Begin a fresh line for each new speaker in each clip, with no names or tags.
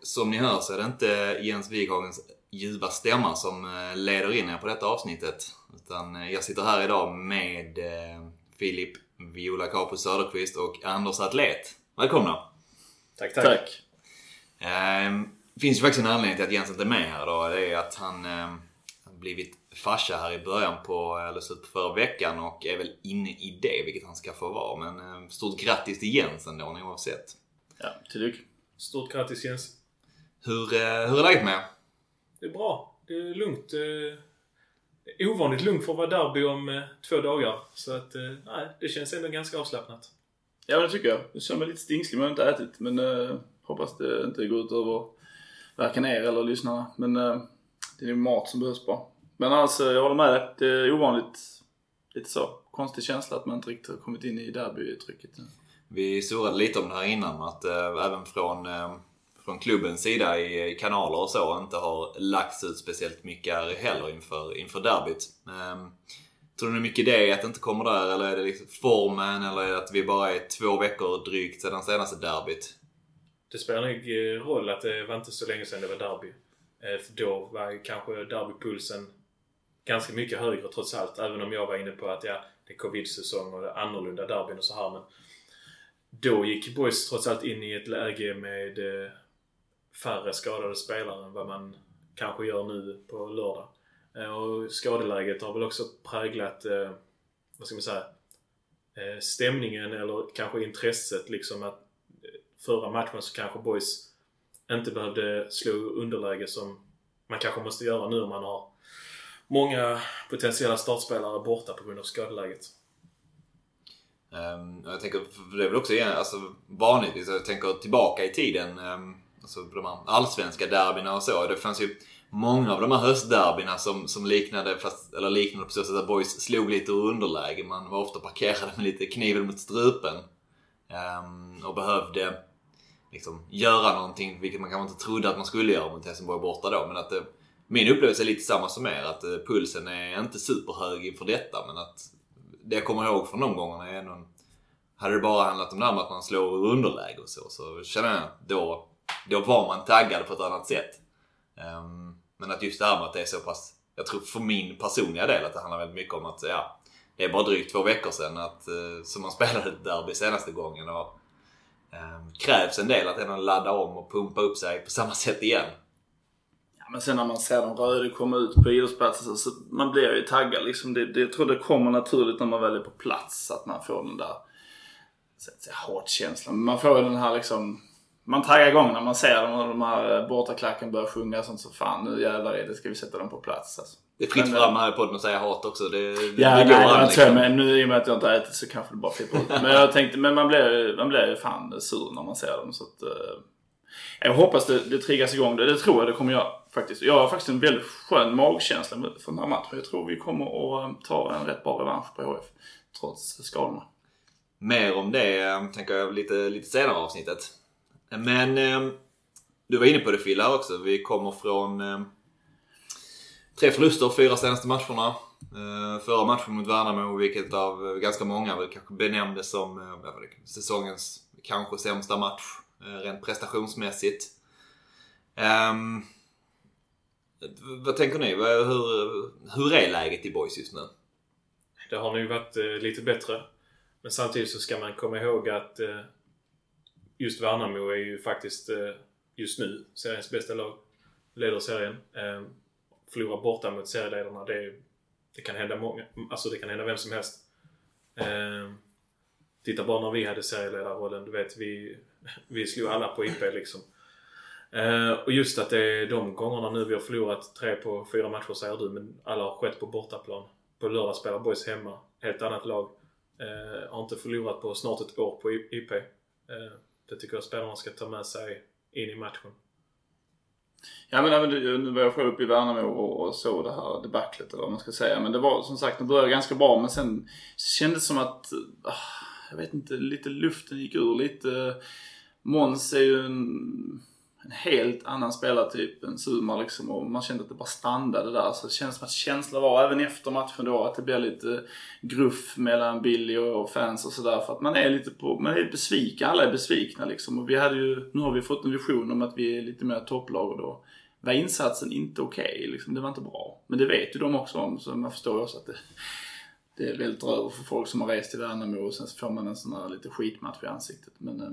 och som ni hör så är det inte Jens Wighagens ljuva stämma som eh, leder in er på detta avsnittet. Utan eh, jag sitter här idag med eh, Filip Viola Capo Söderqvist och Anders Atlet. Välkomna!
Tack, tack.
Tack.
Ehm, Det finns ju faktiskt en anledning till att Jens inte är med här idag. Det är att han har blivit farsa här i början på, eller slutet på förra veckan och är väl inne i det, vilket han ska få vara. Men stort grattis till Jens ändå oavsett.
Ja, till lyck.
Stort grattis Jens.
Hur, eh, hur är läget med er?
Det är bra. Det är lugnt. Eh, Det är ovanligt lugnt för att vara derby om eh, två dagar. Så att, eh, nej, det känns ändå ganska avslappnat.
Ja, det tycker jag. Jag känner mig lite stingslig men jag har inte ätit. Men eh, hoppas det inte går ut över varken er eller lyssnarna. Men eh, det är ju mat som behövs bara. Men alltså, jag håller med dig. Det är ovanligt, lite så, konstig känsla att man inte riktigt har kommit in i derbytrycket.
Vi surrade lite om det här innan, att eh, även från, eh, från klubbens sida i, kanaler och så inte har lagts ut speciellt mycket här heller inför, inför derbyt. Eh, tror du mycket det att det inte kommer där, eller är det liksom formen, eller är det att vi bara är två veckor drygt sedan senaste derbyt?
Det spelar nog eh, roll att det var inte så länge sedan det var derby. Eh, för då var kanske derbypulsen ganska mycket högre trots allt. Även om jag var inne på att ja, det är covid-säsong och det är annorlunda derbyn och så här. Men då gick Boys trots allt in i ett läge med eh, färre skadade spelare än vad man kanske gör nu på lördag. Eh, och skadeläget har väl också präglat, eh, vad ska man säga, eh, stämningen eller kanske intresset liksom att eh, förra matchen så kanske Boys inte behövde slå underläge som man kanske måste göra nu om man har många potentiella startspelare borta på grund av skadeläget.
Um, jag tänker, det är väl också igen, alltså, vanligtvis, jag tänker tillbaka i tiden, um, alltså de här allsvenska derbyna och så. Det fanns ju många av de här höstderbyna som, som liknade, fast, eller liknade på så sätt att boys slog lite ur underläge. Man var ofta parkerade med lite kniven mot strupen. Um, och behövde liksom göra någonting, vilket man kanske inte trodde att man skulle göra mot Helsingborg borta då. Men att det, min upplevelse är lite samma som er, att eh, pulsen är inte superhög inför detta. Men att det jag kommer ihåg från de gångerna är någon, hade det bara handlat om det här med att man slår ur underläge och så, så känner jag att då, då var man taggad på ett annat sätt. Ehm, men att just det här med att det är så pass, jag tror för min personliga del att det handlar väldigt mycket om att ja, det är bara drygt två veckor sedan att, eh, som man spelade ett derby senaste gången. Och, ehm, krävs en del att ändå ladda om och pumpa upp sig på samma sätt igen.
Ja, men sen när man ser de röda komma ut på idrottsplatsen så, man blir ju taggad liksom. Det, det, jag tror det kommer naturligt när man väl är på plats att man får den där så att säga, hatkänslan. Men man får ju den här liksom man taggar igång när man ser dem och de här eh, bortaklacken börjar sjunga sånt så fan nu jävlar är det ska vi sätta dem på plats alltså.
Det är fritt
Men,
fram här i podden att säga hat också. Det, det,
Ja,
det
nej,
går
tror,
liksom.
men nu i och med att jag inte ätit så kanske det bara flippar ut. Men jag tänkte, men man blir, man blir ju fan sur när man ser dem så att... eh, jag hoppas det, det triggas igång. Det, det tror jag det kommer göra faktiskt. Jag har faktiskt en väldigt skön magkänsla för den här matchen. Jag tror vi kommer att eh, ta en rätt bra revansch på HF. Trots skadorna.
Mer om det eh, tänker jag lite, lite senare avsnittet. Men ehm, du var inne på det Fille här också. Vi kommer från ehm, tre förluster fyra senaste matcherna. Eh, förra matchen mot Värnamo, vilket av eh, ganska många väl kanske benämndes som eh, säsongens kanske sämsta match rent prestationsmässigt. Ehm, vad tänker ni? Hur, hur är läget i boys just nu?
Det har nog varit lite bättre. Men samtidigt så ska man komma ihåg att just Värnamo är ju faktiskt eh, just nu seriens bästa lag. Leder serien. Ehm, förlorar borta mot serieledarna. Det, det kan hända många. Alltså det kan hända vem som helst. Ehm, titta bara när vi hade serieledarrollen. Du vet, vi, vi slog alla på IP liksom. Ehm, och just att det är de gångerna nu vi har förlorat tre på fyra matcher säger du, men alla har skett på bortaplan. På lördag spelar Boys hemma. Helt annat lag. Eh, har inte förlorat på snart ett år på IP. Det tycker jag spelarna ska ta med sig in i matchen.
Ja men även nu var jag själv uppe i Värnamo och, och såg det här debaclet eller vad man ska säga. Men det var som sagt, det började ganska bra men sen kändes det som att, ah, jag vet inte, lite luften gick ur lite. Eh, Måns är ju en, en helt annan spelartyp än Sumar liksom och man kände att det bara stannade där. Så det kändes som att känslan var, även efter matchen då, att det blev lite gruff mellan Billy och fans och sådär. För att man är lite på, man är besviken, alla är besvikna liksom. Och vi hade ju, nu har vi fått en vision om att vi är lite mer topplag och då var insatsen inte okej okay, liksom. Det var inte bra. Men det vet ju de också om, så man förstår ju också att det, det är väldigt över för folk som har rest till Värnamo och sen så får man en sån här lite skitmatch i ansiktet. Men eh,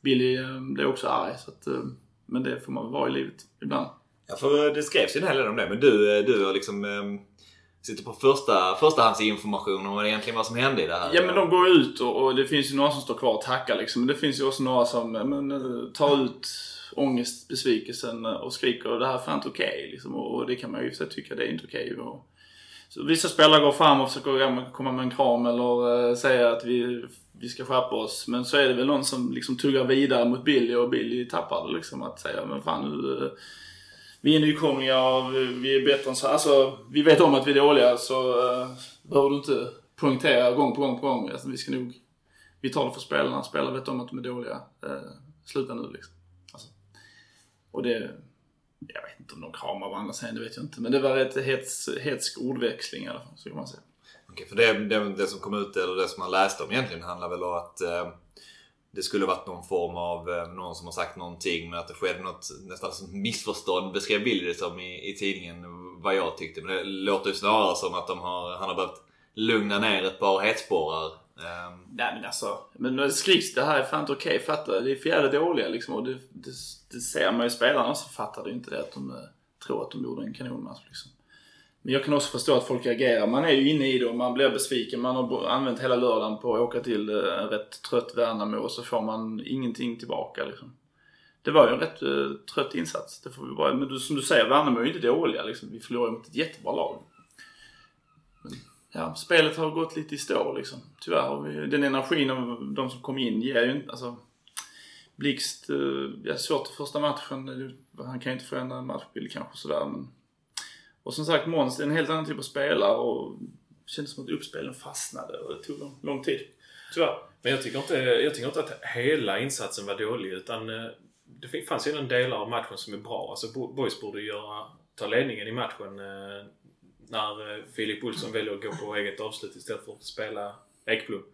Billy eh, blev också arg. Så att, eh, men det får man väl vara i livet ibland.
Ja, för det skrevs ju en hel del om det. Men du, du har liksom ähm, sitter på första, förstahandsinformation om egentligen vad som hände i det här.
Ja men de går ut och, och det finns ju några som står kvar och tackar liksom. Men det finns ju också några som men, tar ut ångest, besvikelsen och skriker det här är fan inte okej. Okay, liksom. och, och, det kan man ju för tycka det är inte okej. Okay. Så vissa spelare går fram och försöker komma med en kram eller eh, säga att vi, vi ska skärpa oss. Men så är det väl någon som liksom tuggar vidare mot Billy och Billy tappar det liksom. Att säga men fan nu... Eh, vi är nykomlingar, vi är bättre än så Alltså, vi vet om att vi är dåliga så uh, behöver du inte poängtera gång på gång på gång. Alltså, vi ska nog... Vi tar det för spelarna. Spelarna vet om att de är dåliga. Uh, sluta nu liksom. Alltså. Och det jag vet inte om de kramar varandra sen, det vet jag inte. Men det var rätt hets, hetsk ordväxling i alla fall, så kan man säga.
Okej, för det, det, det, som kom ut, eller det som man läste om egentligen, handlar väl om att eh, det skulle varit någon form av, eh, någon som har sagt någonting, men att det skedde något nästan som missförstånd, beskrev Billy det som liksom i, i tidningen, vad jag tyckte. Men det låter ju snarare som att de har, han har behövt lugna ner ett par hetsporrar
Um... Nej men alltså, men det skriks det här är fan inte okej, okay, fattar Det är för jävla dåliga liksom och det, det, det ser man ju spelarna så fattar det inte det att de eh, tror att de gjorde en kanonmatch liksom. Men jag kan också förstå att folk reagerar. Man är ju inne i det och man blir besviken. Man har använt hela lördagen på att åka till en rätt trött Värnamo och så får man ingenting tillbaka liksom. Det var ju en rätt uh, trött insats. Det får vi bara, men du, som du säger, Värnamo är ju inte dåliga liksom. Vi förlorade mot ett jättebra lag ja, spelet har gått lite i stå liksom. Tyvärr. Den energin av de som kom in ger ju inte, alltså Blixt, eh, ja svårt första matchen. Han kan ju inte förändra en matchbild kanske sådär men. Och som sagt Måns är en helt annan typ av spelare och det kändes som att uppspelen fastnade och det tog lång, lång tid. Tyvärr.
Men jag tycker, inte, jag tycker inte att hela insatsen var dålig utan eh, det fanns ju en delar av matchen som är bra. Alltså Boys borde göra, ta ledningen i matchen eh, när eh, Filip Olsson väljer att gå på eget avslut istället för att spela Ekblom.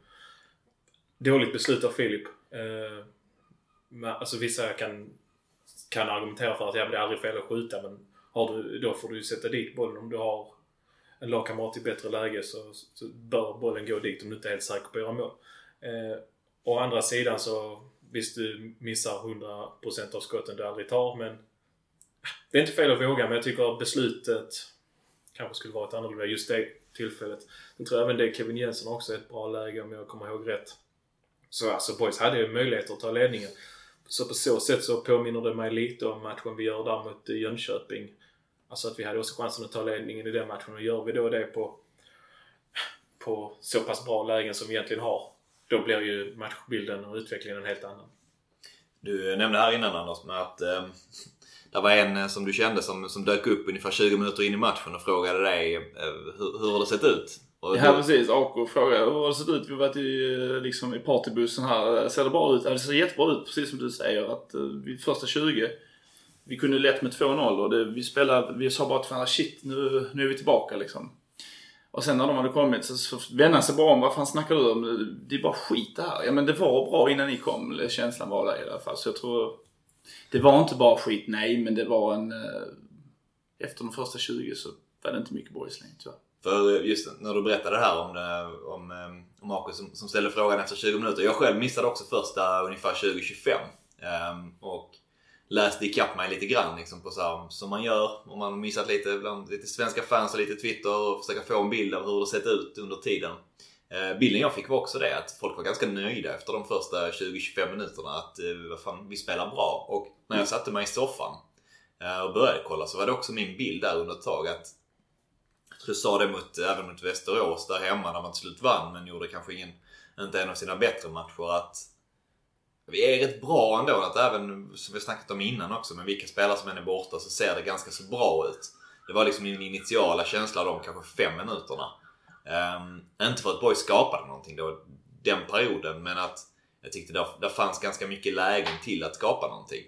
Dåligt beslut av Filip. Eh, alltså vissa kan, kan argumentera för att ja, det är aldrig fel att skjuta men har du, då får du sätta dit bollen om du har en lagkamrat i bättre läge så, så, bör bollen gå dit om du inte är helt säker på att göra mål. Eh, å andra sidan så visst du missar 100% av skotten du aldrig tar men det är inte fel att våga men jag tycker beslutet kanske skulle varit annorlunda just det tillfället. Sen tror jag även det Kevin Jensen också är ett bra läge om jag kommer ihåg rätt. Så alltså Boys hade ju möjlighet att ta ledningen. Så på så sätt så påminner det mig lite om matchen vi gör där mot eh, Jönköping. Alltså att vi hade också chansen att ta ledningen i den matchen och gör vi då det på, på så pass bra lägen som vi egentligen har. Då blir ju matchbilden och utvecklingen en helt annan.
Du eh, nämnde här innan Anders med att eh, det var en eh, som du kände som, som dök upp ungefär 20 minuter in i matchen och frågade dig eh, hur, hur har det sett ut?
Och ja precis, Ako frågade hur har det sett ut? Vi har varit i, eh, liksom, i partybussen här. Ser det bra ut? Ja, det ser jättebra ut precis som du säger. Att vid första 20 vi kunde lätt med 2-0 och det, vi spelade, vi sa bara till varandra shit nu, nu är vi tillbaka liksom. Och sen när de hade kommit så, så vände sig bara om. Vad fan snackar du om? Det är bara skit det här. Ja men det var bra innan ni kom. Känslan var där i alla fall. Så jag tror det var inte bara skit, nej, men det var en... Eh, efter de första 20 så var det inte mycket boys längre tyvärr.
För eh, just när du berättade det här om, eh, om, om Marcus som, som ställde frågan efter 20 minuter. Jag själv missade också första ungefär 20-25. Um, och läste ikapp mig lite grann liksom på så här, som man gör om man missat lite bland lite svenska fans och lite Twitter och försöka få en bild av hur det sett ut under tiden. Eh, bilden jag fick var också det att folk var ganska nöjda efter de första 20-25 minuterna att eh, vad fan, vi spelar bra. Och när jag satte mig i soffan eh, och började kolla så var det också min bild där under ett tag att jag tror jag sa det mot, även mot Västerås där hemma när man till slut vann men gjorde kanske ingen, inte en av sina bättre matcher att vi är rätt bra ändå. Att även, som vi snackat om innan också, med vilka spelare som än är borta så ser det ganska så bra ut. Det var liksom min initiala känsla de kanske fem minuterna. Um, inte för att Boys skapade någonting då, den perioden, men att jag tyckte det, det fanns ganska mycket lägen till att skapa någonting.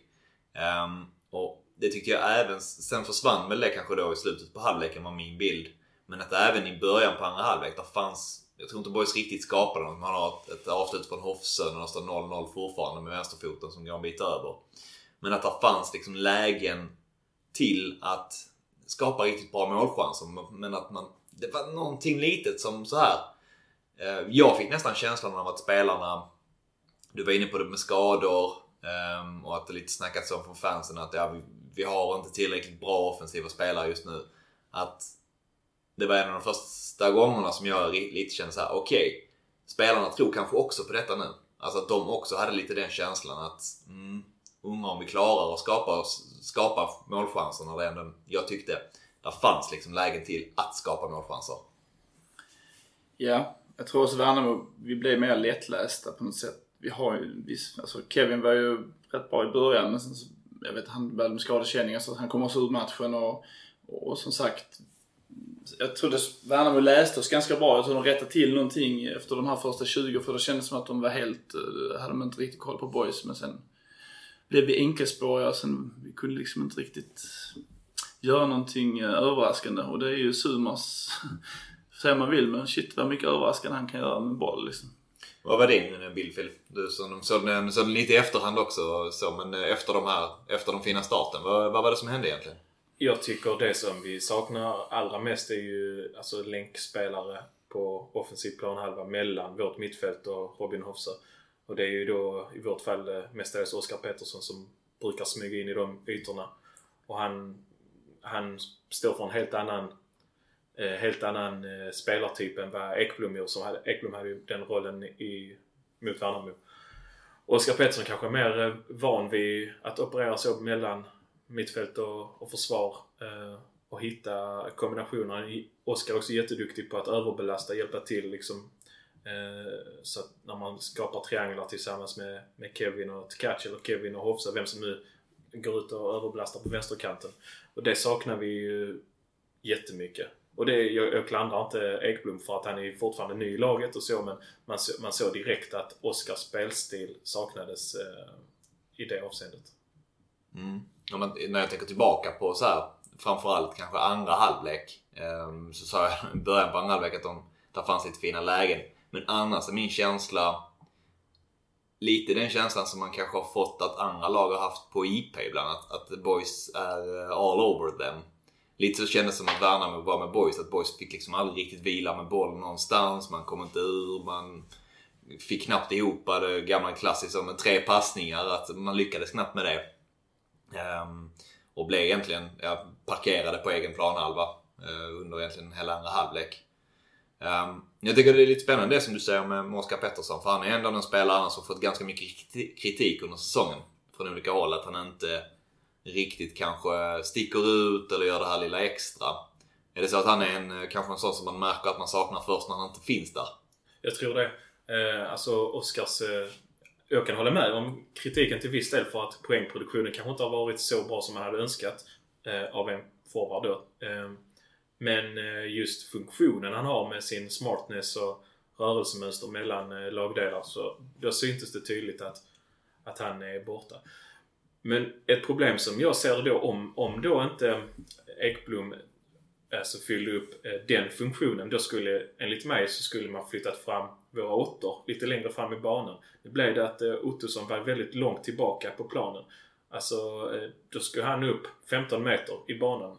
Um, och det tyckte jag även, sen försvann väl det kanske då i slutet på halvleken var min bild. Men att även i början på andra halvlek, där fanns jag tror inte Boys riktigt skapade något. Man har ett, ett avslut från Hofsö Och det står 0-0 fortfarande med vänsterfoten som går en bit över. Men att det fanns liksom lägen till att skapa riktigt bra målchanser. Men att man, det var någonting litet som så här. Eh, jag fick nästan känslan av att spelarna, du var inne på det med skador ehm, och att det lite snackats om från fansen att ja, vi, vi har inte tillräckligt bra offensiva spelare just nu. Att det var en av de första gångerna som jag lite kände så här: okej. Okay, spelarna tror kanske också på detta nu. Alltså att de också hade lite den känslan att mm, undrar om vi klarar att skapa, skapa målchanser när det ändå, jag tyckte, där fanns liksom lägen till att skapa målchanser.
Ja, jag tror också Värnamo, vi blev mer lättlästa på något sätt. Vi har ju vi, alltså Kevin var ju rätt bra i början men sen så, jag vet han började med skadekänningar så han kom också ur matchen och, och som sagt jag trodde Värnamo läste oss ganska bra. Jag tror de rättade till någonting efter de här första 20 för det kändes som att de var helt, eh, hade de inte riktigt koll på boys men sen blev vi enkelspåriga och sen vi kunde liksom inte riktigt göra någonting eh, överraskande och det är ju Sumas, säga man vill men shit vad mycket överraskande han kan göra med boll liksom.
Vad var din bild Phil? Du såg, såg, den, såg den lite i efterhand också så, men eh, efter de här, efter de fina starten. Vad, vad var det som hände egentligen?
Jag tycker det som vi saknar allra mest är ju alltså länkspelare på offensiv planhalva mellan vårt mittfält och Robin Hofsa. Och det är ju då i vårt fall eh, mestadels Oskar Pettersson som brukar smyga in i de ytorna. Och han, han står för en helt annan eh, helt annan eh, spelartyp än vad Ekblom gjorde. Som hade, Ekblom hade ju den rollen i, mot Värnamo. Oskar Pettersson kanske är mer eh, van vid att operera så mellan mittfält och, och försvar. Eh, och hitta kombinationer. Oskar är också jätteduktig på att överbelasta, hjälpa till liksom. Eh, så att när man skapar trianglar tillsammans med, med Kevin och Tkac eller Kevin och Hovsa, vem som nu går ut och överbelastar på vänsterkanten. Och det saknar vi ju jättemycket. Och det, jag, jag klandrar inte Ekblom för att han är fortfarande ny i laget och så men man, man såg direkt att Oskars spelstil saknades eh, i det avseendet.
Mm Ja, men när jag tänker tillbaka på så här, framförallt kanske andra halvlek. eh, så sa jag i början på andra halvlek att de, där fanns lite fina lägen. Men annars är min känsla lite den känslan som man kanske har fått att andra lag har haft på IP ibland. Att, att boys är eh, all over them. Lite så kändes det som att Värnamo var med boys. Att boys fick liksom aldrig riktigt vila med boll någonstans. Man kom inte ur. Man fick knappt ihop det gamla klassiska med tre passningar. Att man lyckades knappt med det. Um, och blev egentligen ja, parkerade på egen planhalva uh, under egentligen hela andra halvlek. Um, jag tycker det är lite spännande det som du säger med Oskar Pettersson för han är ändå en spelare som fått ganska mycket kritik under säsongen från olika håll. Att han inte riktigt kanske sticker ut eller gör det här lilla extra. Är det så att han är en, kanske en sån som man märker att man saknar först när han inte finns där?
Jag tror det. Eh, alltså Oskars eh, jag kan hålla med om kritiken till viss del för att poängproduktionen kanske inte har varit så bra som man hade önskat eh, av en forward då. Eh, men eh, just funktionen han har med sin smartness och rörelsemönster mellan eh, lagdelar så då syntes det tydligt att, att han är borta. Men ett problem som jag ser då om, om då inte Ekblom eh, alltså fyllde upp den funktionen. Då skulle, enligt mig, så skulle man flyttat fram våra åttor lite längre fram i banan. Det blev det att Ottosson var väldigt långt tillbaka på planen. Alltså, då skulle han upp 15 meter i banan.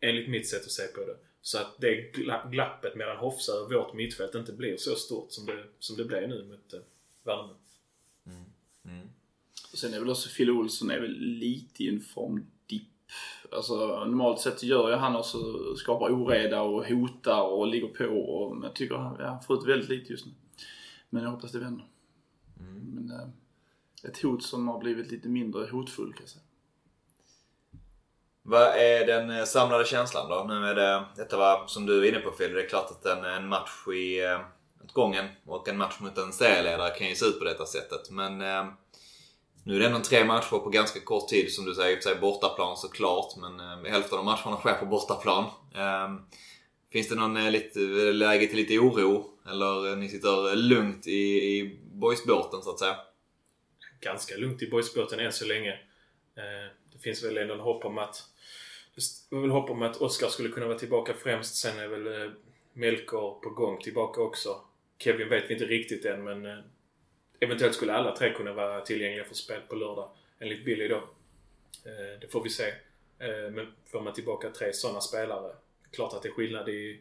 Enligt mitt sätt att se på det. Så att det glappet mellan Hofsa och vårt mittfält inte blir så stort som det, som det blev nu mot eh, Värnamo. Mm.
Mm. Sen är väl också Fille Olsson är väl lite i en formdipp. Alltså normalt sett gör ju han också, skapar oreda och hotar och ligger på och jag tycker han ja, får ut väldigt lite just nu. Men jag hoppas det vänder. Mm. Men, äh, ett hot som har blivit lite mindre hotfull kan jag säga.
Vad är den eh, samlade känslan då? Nu är det, detta var som du är inne på Phil, det är klart att en, en match i äh, gången och en match mot en serieledare kan ju se ut på detta sättet. Men eh, nu är det ändå tre matcher på ganska kort tid som du säger. I och bortaplan såklart, men eh, hälften av matcherna sker på bortaplan. Eh, finns det någon eh, lite, eh, läge till lite oro? Eller ni sitter lugnt i, i boysbåten så att säga?
Ganska lugnt i boysbåten än så länge. Eh, finns väl ändå en hopp om att det väl hopp om att Oskar skulle kunna vara tillbaka främst. Sen är väl eh, Melker på gång tillbaka också. Kevin vet vi inte riktigt än men eh, eventuellt skulle alla tre kunna vara tillgängliga för spel på lördag. Enligt Billy då. Eh, det får vi se. Men får man tillbaka tre sådana spelare. Klart att det är skillnad i,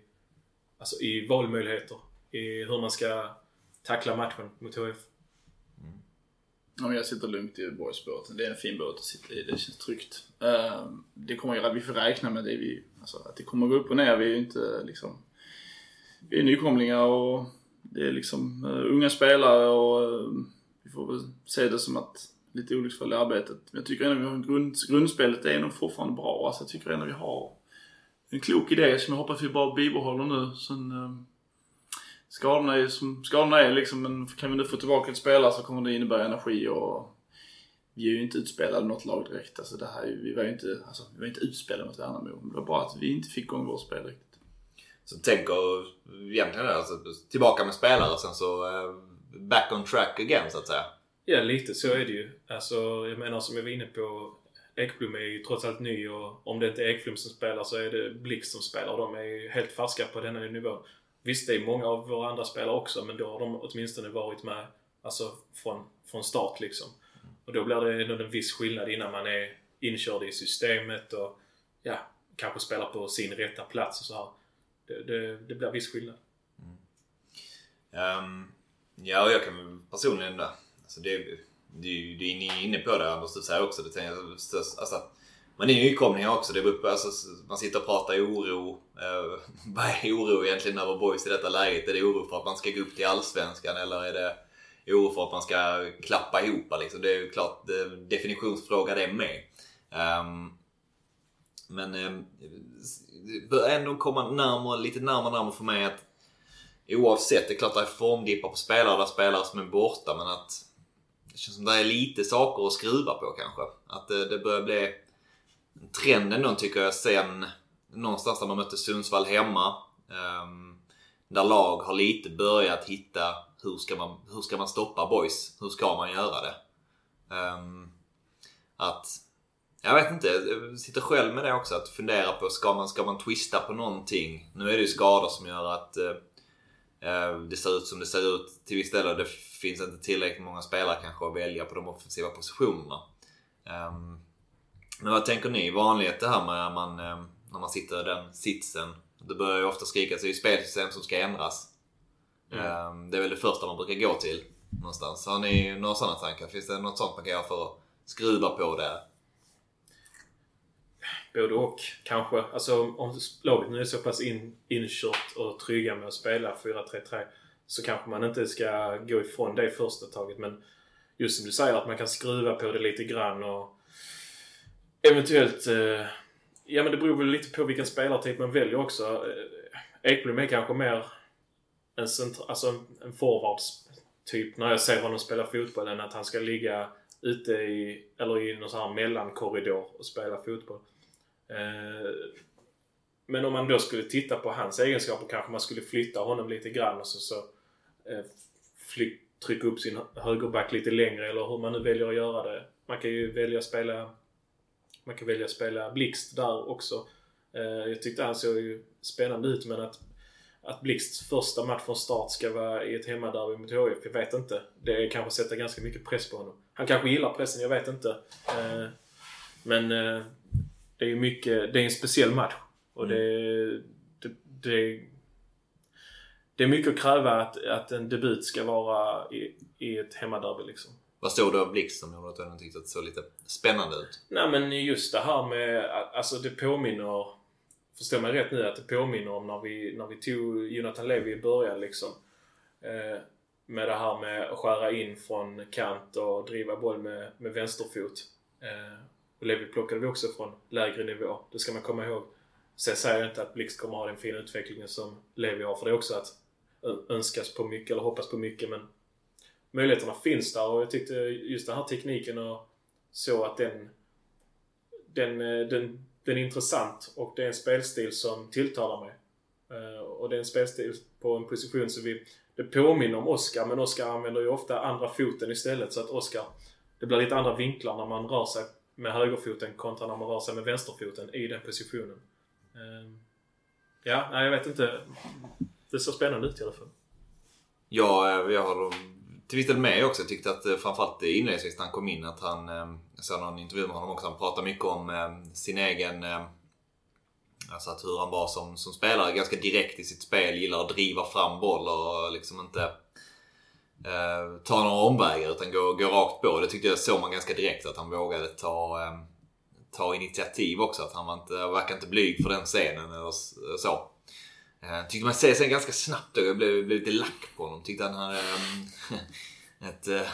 alltså i valmöjligheter. I hur man ska tackla matchen mot HF.
Ja, jag sitter lugnt i Borgsbåten. Det är en fin båt att sitta i. Det känns tryggt. Ehm, det kommer ju, vi får räkna med det. Vi, alltså, att det kommer gå upp och ner. Vi är ju inte liksom... Vi är nykomlingar och det är liksom uh, unga spelare och uh, vi får väl se det som att lite olycksfall i arbetet. Men jag tycker ändå vi har en grund, grundspelet är nog fortfarande bra. Alltså jag tycker ändå vi har en klok idé som jag hoppas vi bara bibehåller nu. Sen, uh, skadorna är som skadorna är liksom, men kan vi nu få tillbaka ett spelare så kommer det innebära energi och vi är ju inte utspelade något lag direkt. Alltså det här, vi var ju inte, alltså, vi var inte utspelade mot Värnamo. Det var bara att vi inte fick igång vårt spel riktigt.
Så tänker egentligen alltså, tillbaka med spelare och sen så uh, back on track again så att säga.
Ja, lite så är det ju. Alltså, jag menar som jag var inne på. Ekblom är ju trots allt ny och om det inte är Ekblom som spelar så är det Blixt som spelar. De är ju helt färska på denna nivå. Visst, det är många av våra andra spelare också men då har de åtminstone varit med alltså, från, från start liksom. Och då blir det ändå en viss skillnad innan man är inkörd i systemet och ja, kanske spelar på sin rätta plats och så här. Det, det, det blir viss skillnad.
Um, ja, och jag kan personligen... Alltså det, det, det är ni inne på det Anders, du säger också. Det, alltså, man är ju nykomling också. Det är, alltså, man sitter och pratar i oro. Eh, vad är oro egentligen över boys i detta läget? Är det oro för att man ska gå upp till Allsvenskan eller är det oro för att man ska klappa ihop? Liksom? Det är ju klart det, definitionsfråga det med. Um, men ehm, det börjar ändå komma närmare, lite närmare, närmare för mig att oavsett, det är klart att det är formdippar på spelare där spelare som är borta men att det känns som att det är lite saker att skruva på kanske. Att det, det börjar bli trenden då tycker jag sen någonstans när man mötte Sundsvall hemma. Ehm, där lag har lite börjat hitta hur ska man, hur ska man stoppa boys? Hur ska man göra det? Ehm, att jag vet inte, jag sitter själv med det också. Att fundera på, ska man, ska man twista på någonting? Nu är det ju skador som gör att eh, eh det ser ut som det ser ut till viss del och det finns inte tillräckligt många spelare kanske att välja på de offensiva positionerna. Um, men vad tänker ni i vanlighet det här med att man, eh, när man sitter i den sitsen? Det börjar ju ofta skrikas, det är ju spelsystem som ska ändras. Mm. Um, det är väl det första man brukar gå till någonstans. Har ni några sådana tankar? Finns det något sånt man kan göra för att skruva på det?
både och kanske. Alltså om laget nu är så pass in, inkört och trygga med att spela 4-3-3 så kanske man inte ska gå ifrån det första taget. Men just som du säger att man kan skruva på det lite grann och eventuellt... Eh, ja men det beror väl lite på vilken spelartyp man väljer också. Eh, Ekblom är kanske mer en, centra, alltså en forwards typ när jag ser honom spela fotboll än att han ska ligga ute i, eller i någon sån här mellankorridor och spela fotboll. Eh, men om man då skulle titta på hans egenskaper kanske man skulle flytta honom lite grann och så, så eh, trycka upp sin högerback lite längre eller hur man nu väljer att göra det. Man kan ju välja att spela man kan välja att spela Blixt där också. Eh, jag tyckte han såg ju spännande ut men att, att Blixts första match från start ska vara i ett hemmaderby mot HIF, jag vet inte. Det kanske sätter ganska mycket press på honom. Han kanske gillar pressen, jag vet inte. Eh, men eh, det är ju mycket, det är en speciell match. Och
Mm.
det, det, det, det är mycket att kräva att, att en debut ska vara i, i ett hemmaderby liksom.
Vad stod det av Blixt som gjorde att du tyckte att det såg lite spännande ut?
Nej men just det här med, alltså det påminner, förstår mig rätt nu, att det påminner om när vi, när vi tog Jonathan Levi i början liksom. Eh, med det här med att skära in från kant och driva boll med, med vänsterfot. Eh, och Levi plockade vi också från lägre nivå. Det ska man komma ihåg. Sen säger jag inte att Blixt kommer ha den fina utvecklingen som Levi har, för det är också att önskas på mycket eller hoppas på mycket. Men möjligheterna finns där och jag tyckte just den här tekniken och så att den, den, eh, den, den är intressant och det är en spelstil som tilltalar mig. Eh, och det är en spelstil på en position som vi... Det påminner om Oscar men Oscar använder ju ofta andra foten istället så att Oscar... Det blir lite andra vinklar när man rör sig med högerfoten kontra när man rör sig med vänsterfoten i den positionen. Ehm, ja, nej jag vet inte. Det ser spännande ut i alla fall.
Ja, eh, jag har till viss del med också. Jag tyckte att eh, framförallt inledningsvis när han kom in att han, eh, jag såg någon intervju med honom också, han pratade mycket om eh, sin egen Alltså att hur han var som, som spelare, ganska direkt i sitt spel, gillar att driva fram boll och liksom inte eh, ta några omvägar utan gå, gå rakt på. Det tyckte jag såg man ganska direkt att han vågade ta, eh, ta initiativ också. Att han var inte, verkar inte blyg för den scenen eller så. Eh, tyckte man ser sen ganska snabbt då. Jag blev, blev lite lack på honom. Tyckte han hade ett...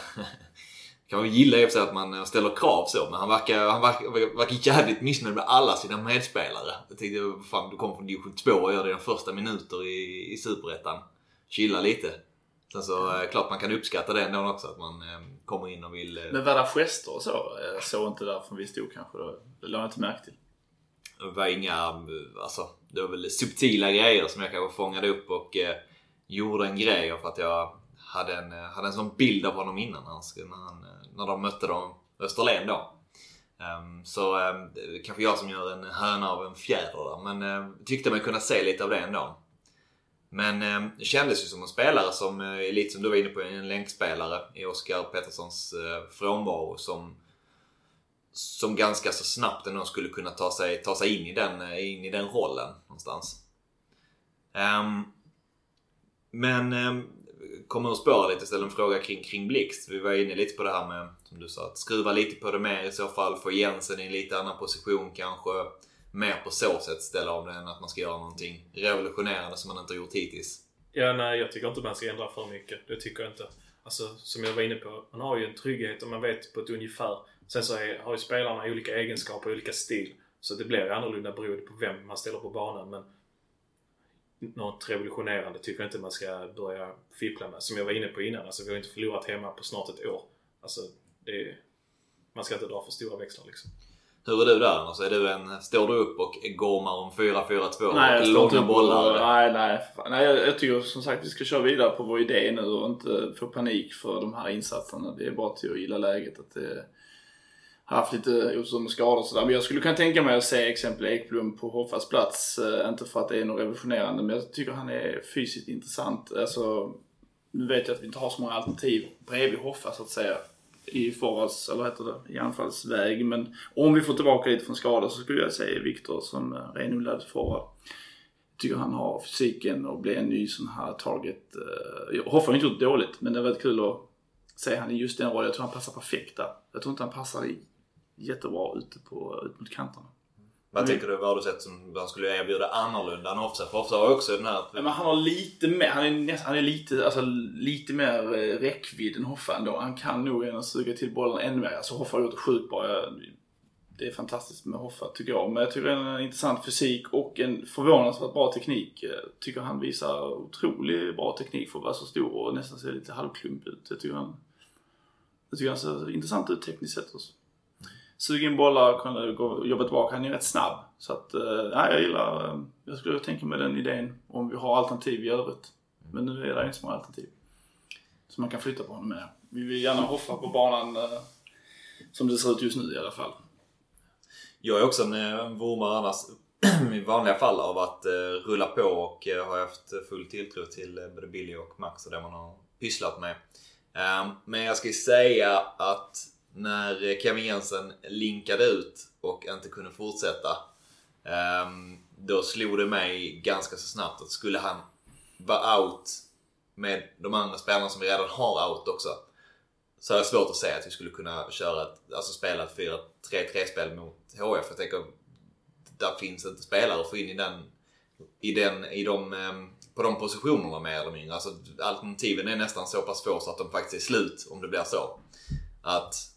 Kan man gilla i och för sig att man ställer krav så, men han verkar, han verkar, verkar jävligt missnöjd med alla sina medspelare. Jag tänkte, fan du kommer från division 2 och gör dina första minuter i, i Superettan. Chilla lite. Sen så eh, klart man kan uppskatta det ändå också att man eh, kommer in och vill... Eh,
men var det gester och så? Jag såg inte där från vi stod kanske. Då. Det lade jag inte märke till.
Det var inga, alltså det var väl subtila grejer som jag kanske fångade upp och eh, gjorde en grej av för att jag hade en, eh, hade en sån bild av honom innan han, när, han, eh, när de mötte dem, Österlen då. Um, så um, kanske jag som gör en höna av en fjäder där men uh, tyckte mig kunna se lite av det ändå. Men eh, det kändes ju som en spelare som, eh, lite som du var inne på, en länkspelare i Oskar Petterssons eh, frånvaro som som ganska så snabbt ändå skulle kunna ta sig, ta sig in, i den, eh, in i den rollen någonstans. Um, men um, kommer att spåra lite, ställa en fråga kring, kring Blixt. Vi var inne lite på det här med, som du sa, att skruva lite på det mer i så fall. Få Jensen i en lite annan position kanske mer på så sätt ställa om det än att man ska göra någonting revolutionerande som man inte har gjort hittills.
Ja, nej, jag tycker inte man ska ändra för mycket. Det tycker jag inte. Alltså, som jag var inne på, man har ju en trygghet och man vet på ett ungefär. Sen så är, har ju spelarna olika egenskaper och olika stil. Så det blir annorlunda beroende på vem man ställer på banan. Men något revolutionerande tycker jag inte man ska börja fippla med. Som jag var inne på innan, alltså vi har inte förlorat hemma på snart ett år. Alltså, det man ska inte dra för stora växlar liksom.
Hur är du där annars? Är du en, står du upp och gormar om 4-4-2?
Nej, jag står inte upp bollar? Nej, nej. nej jag, jag tycker som sagt vi ska köra vidare på vår idé nu och inte få panik för de här insatserna. Det är bara till att gilla läget. Att det, haft lite otur med skador och sådär. Men jag skulle kunna tänka mig att se exempel Ekblom på Hoffas plats. Eh, inte för att det är något revolutionerande, men jag tycker han är fysiskt intressant. Alltså, nu vet jag att vi inte har så många alternativ bredvid Hoffa så att säga i forwards, eller vad heter det, i anfallsväg. Men om vi får tillbaka lite från skada så skulle jag säga Viktor som eh, renodlad forward. Jag tycker han har fysiken och blir en ny sån här target. Eh, Hoffa har inte gjort dåligt, men det är väldigt kul att se han i just den rollen. Jag tror han passar perfekt där. Jag tror inte han passar i jättebra ute på, ut mot kanterna.
Vad mm. tycker du? Vad har du sett som han skulle erbjuda annorlunda än Hofsa? För Hofsa har också den här...
Men han har lite mer, han är, nästan, han är lite, alltså, lite mer eh, räckvidd än Hoffa ändå. Han kan nog ändå suga till bollen ännu mer. Alltså Hoffa har gjort det sjukt bra. Det är fantastiskt med Hoffa tycker jag. Men jag tycker han har en intressant fysik och en förvånansvärt bra teknik. Jag tycker han visar otroligt bra teknik för att vara så stor och nästan ser lite halvklump ut. Jag tycker han, jag tycker han ser intressant ut tekniskt sett också suga in bollar, kunna jobba tillbaka. Han är rätt snabb. Så att, eh, ja, jag gillar, eh, jag skulle tänka mig den idén om vi har alternativ i övrigt. Men nu är det inte så många alternativ. Så man kan flytta på honom med. Vi vill gärna hoffa på banan eh, som det ser ut just nu i alla fall.
Jag är också en vurmare annars i vanliga fall av att rulla på och har haft full tilltro till både Billy och Max och det man har pysslat med. men jag ska säga att när Kevin Jensen linkade ut och inte kunde fortsätta. Ehm, då slog det mig ganska så snabbt att skulle han vara out med de andra spelarna som vi redan har out också. Så är det svårt att säga att vi skulle kunna köra ett, alltså spela ett 4-3-3 spel mot HF. Jag tänker, där finns inte spelare att få in i den, i den, i de, ehm, på de positionerna mer eller mindre. Alltså alternativen är nästan så pass få så att de faktiskt är slut om det blir så. Att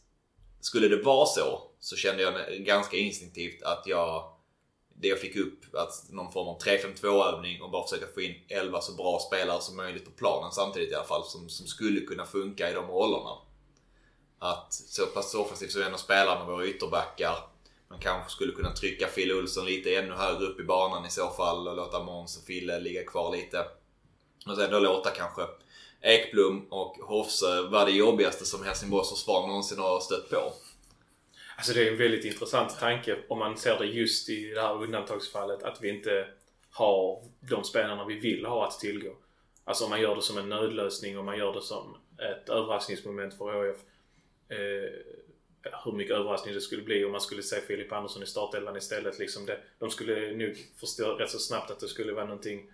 skulle det vara så, så kände jag ganska instinktivt att jag det jag fick upp, att någon form av 3-5-2 övning och bara försöka få in 11 så bra spelare som möjligt på planen samtidigt i alla fall, som, som skulle kunna funka i de rollerna. Att så pass offensivt som vi ändå spelar med våra ytterbackar, man kanske skulle kunna trycka Fille Olsson lite ännu högre upp i banan i så fall och låta Måns och Fille ligga kvar lite. Och sen då låta kanske Ekblom och Hofse var det jobbigaste som Helsingborgs försvar någonsin har stött på.
Alltså det är en väldigt intressant tanke om man ser det just i det här undantagsfallet att vi inte har de spelarna vi vill ha att tillgå. Alltså om man gör det som en nödlösning och man gör det som ett överraskningsmoment för HIF. Eh, hur mycket överraskning det skulle bli om man skulle se Filip Andersson i startelvan istället. Liksom det, de skulle nog förstå rätt så snabbt att det skulle vara någonting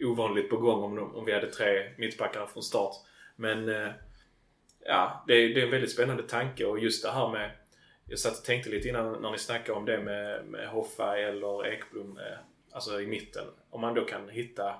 ovanligt på gång om, de, om vi hade tre mittbackar från start. Men eh, ja, det är, det är en väldigt spännande tanke och just det här med jag satt och tänkte lite innan när ni snackade om det med, med Hoffa eller Ekblom, eh, alltså i mitten. Om man då kan hitta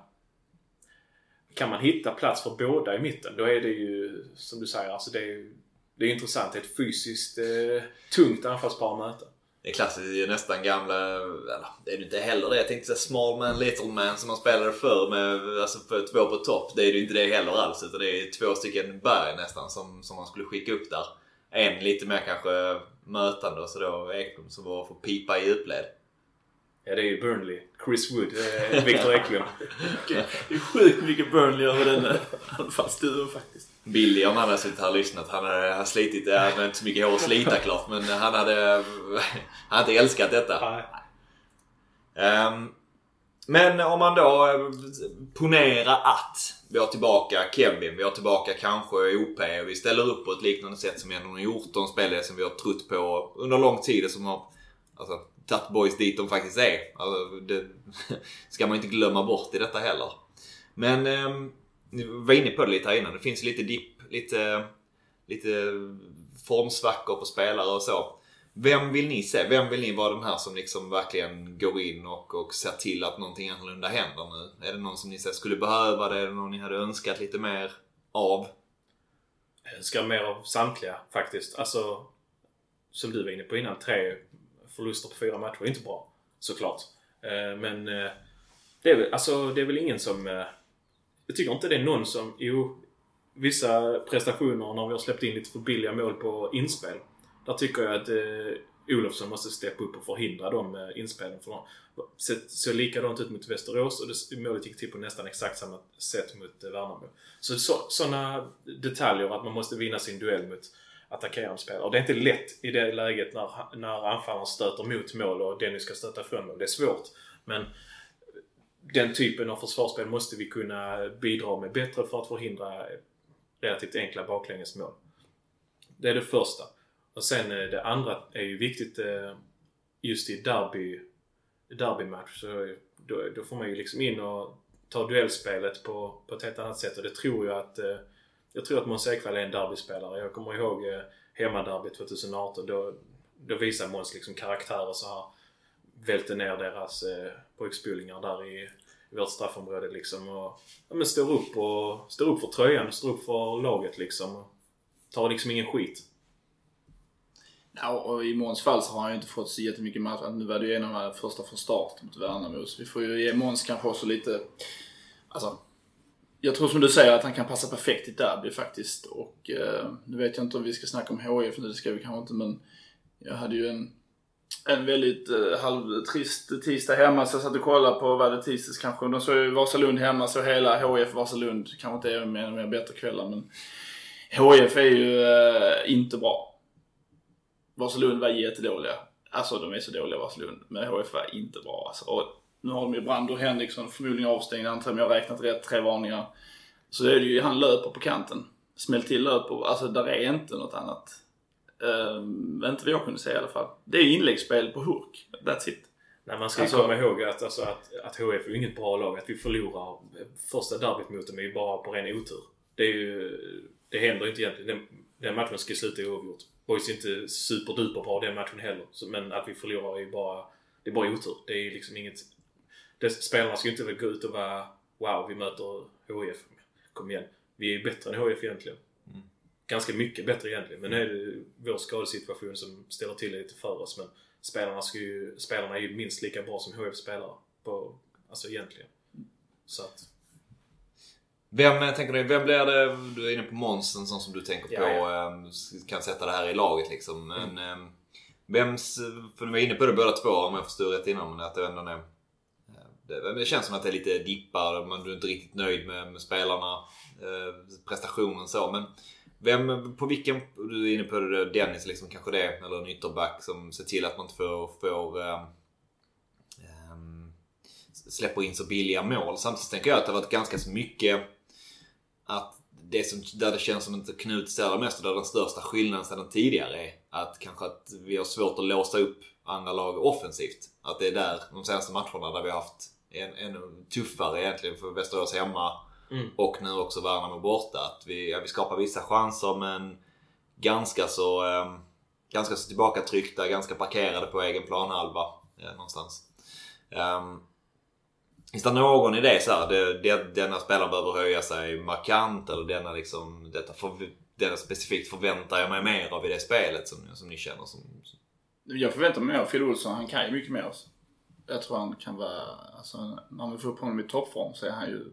kan man hitta plats för båda i mitten, då är det ju som du säger, alltså det är, det är intressant. Det är ett fysiskt eh, tungt anfallspar att möta.
Det är det är nästan gamla, eller det är ju inte heller det. Jag tänkte säga small man, little man som man spelade förr med alltså för två på topp. Det är ju inte det heller alls utan det är två stycken berg nästan som, som man skulle skicka upp där. En lite mer kanske mötande och så då Ekblom som var för pipa i djupled.
Ja, det är ju Burnley. Chris Wood, eh, Victor Eklund.
Det är sjukt mycket Burnley över den anfallsduon faktiskt.
Billy om han hade suttit här och lyssnat. Han hade slitit, han hade inte så mycket hår att slita klart men han hade, han hade inte älskat detta. Um, men om man då eh, ponerar att vi har tillbaka Kevin, vi har tillbaka kanske OP. Vi ställer upp på ett liknande sätt som har gjort. De spelare som vi har trott på under lång tid och som har alltså, tagit boys dit de faktiskt är. Alltså, det ska man inte glömma bort i detta heller. Men um, ni var inne på det lite här innan. Det finns lite dipp, lite, lite formsvackor på spelare och så. Vem vill ni se? Vem vill ni vara den här som liksom verkligen går in och, och ser till att någonting annorlunda händer nu? Är det någon som ni ser skulle behöva det? Är det någon ni hade önskat lite mer av?
Jag önskar mer av samtliga faktiskt. Alltså, som du var inne på innan, tre förluster på fyra matcher är inte bra. Såklart. Eh, men eh, det är, väl, alltså, det är väl ingen som... Eh, jag tycker inte det är någon som... Jo, vissa prestationer när vi har släppt in lite för billiga mål på inspel. Där tycker jag att eh, Olofsson måste steppa upp och förhindra de eh, inspelen. För de såg likadant ut mot Västerås och det, målet gick till på nästan exakt samma sätt mot eh, Värnamo. Så sådana detaljer att man måste vinna sin duell mot attackerande spelare. Det är inte lätt i det läget när, när anfallaren stöter mot mål och Dennis ska stöta ifrån mål. Det är svårt. Men den typen av försvarsspel måste vi kunna bidra med bättre för att förhindra relativt enkla baklängesmål. Det är det första. Och sen eh, det andra är ju viktigt eh, just i derby, derbymatch. Så eh, då, då får man ju liksom in och ta duellspelet på, på ett helt annat sätt och det tror jag att jag tror att Måns Ekvall är en derbyspelare. Jag kommer ihåg hemmaderbyt 2018. Då, då visade Måns liksom karaktärer så här. Välte ner deras eh, pojkspolingar där i, i vårt straffområde liksom. Och, ja, men står upp och står upp för tröjan, står upp för laget liksom. Och tar liksom ingen skit.
Ja, och i Måns fall så har han ju inte fått så jättemycket matcher. Nu var det ju en av de första från start mot Värnamo. Så vi får ju ge Måns kanske också lite... Alltså, jag tror som du säger att han kan passa perfekt i derby faktiskt. Och eh, nu vet jag inte om vi ska snacka om HIF nu, det ska vi kanske inte men jag hade ju en, en väldigt eh, halvtrist tisdag hemma så jag satt och kollade på, vad det tisdags kanske? De såg ju Vasalund hemma, så hela HIF Vasalund. Kanske inte är en mer bättre kvällar men HIF är ju eh, inte bra. Vasalund var jättedåliga. Alltså de är så dåliga Vasalund. Men HF var inte bra alltså. Och nu har de ju Brandur Henriksson förmodligen avstängd antar jag, om jag har räknat rätt, tre varningar. Så det är det ju, han löper på kanten. Smäll till löper, alltså där är inte något annat. Uh, inte vad jag kunde säga i alla fall. Det är inläggsspel på hurk. That's it.
Nej, man ska alltså, komma ihåg att, alltså, att, att HF är inget bra lag. Att vi förlorar första derbyt mot dem är ju bara på ren otur. Det är ju... Det händer inte egentligen. Den, den matchen ska sluta oavgjort. Boys är inte superduper bra den matchen heller. Men att vi förlorar är ju bara... Det är bara otur. Det är ju liksom inget... Det, spelarna ska ju inte gå ut och vara Wow, vi möter HIF. Kom igen. Vi är bättre än HIF egentligen. Mm. Ganska mycket bättre egentligen. Men nu är det vår skadesituation som ställer till det lite för oss. Men spelarna, ska ju, spelarna är ju minst lika bra som HIF spelare. På, alltså egentligen. Så att...
Vem, tänker du, vem blir det, du är inne på Måns, en sån som du tänker
Ja,
på,
ja.
ehm, kan sätta det här i laget liksom. Men, ehm, vems, för du var inne på det båda två om jag förstod rätt innan, men att det ändå är... Det, det känns som att det är lite dippar, man är inte riktigt nöjd med, med spelarna, eh, prestationen så. Men vem, på vilken, du är inne på det, Dennis liksom kanske det, eller en ytterback som ser till att man inte får, får ähm, släpper in så billiga mål. Samtidigt tänker jag att det har varit ganska så mycket att det som, där det känns som att Knut ställer mest och där den största skillnaden sedan tidigare är att kanske att vi har svårt att låsa upp andra lag offensivt. Att det är där de senaste matcherna där vi har haft en, ännu tuffare egentligen för Västerås hemma
Mm.
och nu också Värnamo borta. Att vi, ja, vi skapar vissa chanser men ganska så, eh, ganska så tillbakatryckta, ganska parkerade på egen planhalva eh, någonstans. Um, Finns det någon idé så här, det, det, denna spelaren behöver höja sig markant eller denna liksom, detta för, denna specifikt förväntar jag mig mer av i det spelet som, som ni känner som...
Jag förväntar mig mer av Phil Olsson. Han kan ju mycket mer. Jag tror han kan vara, alltså när vi får upp honom i toppform så är han ju,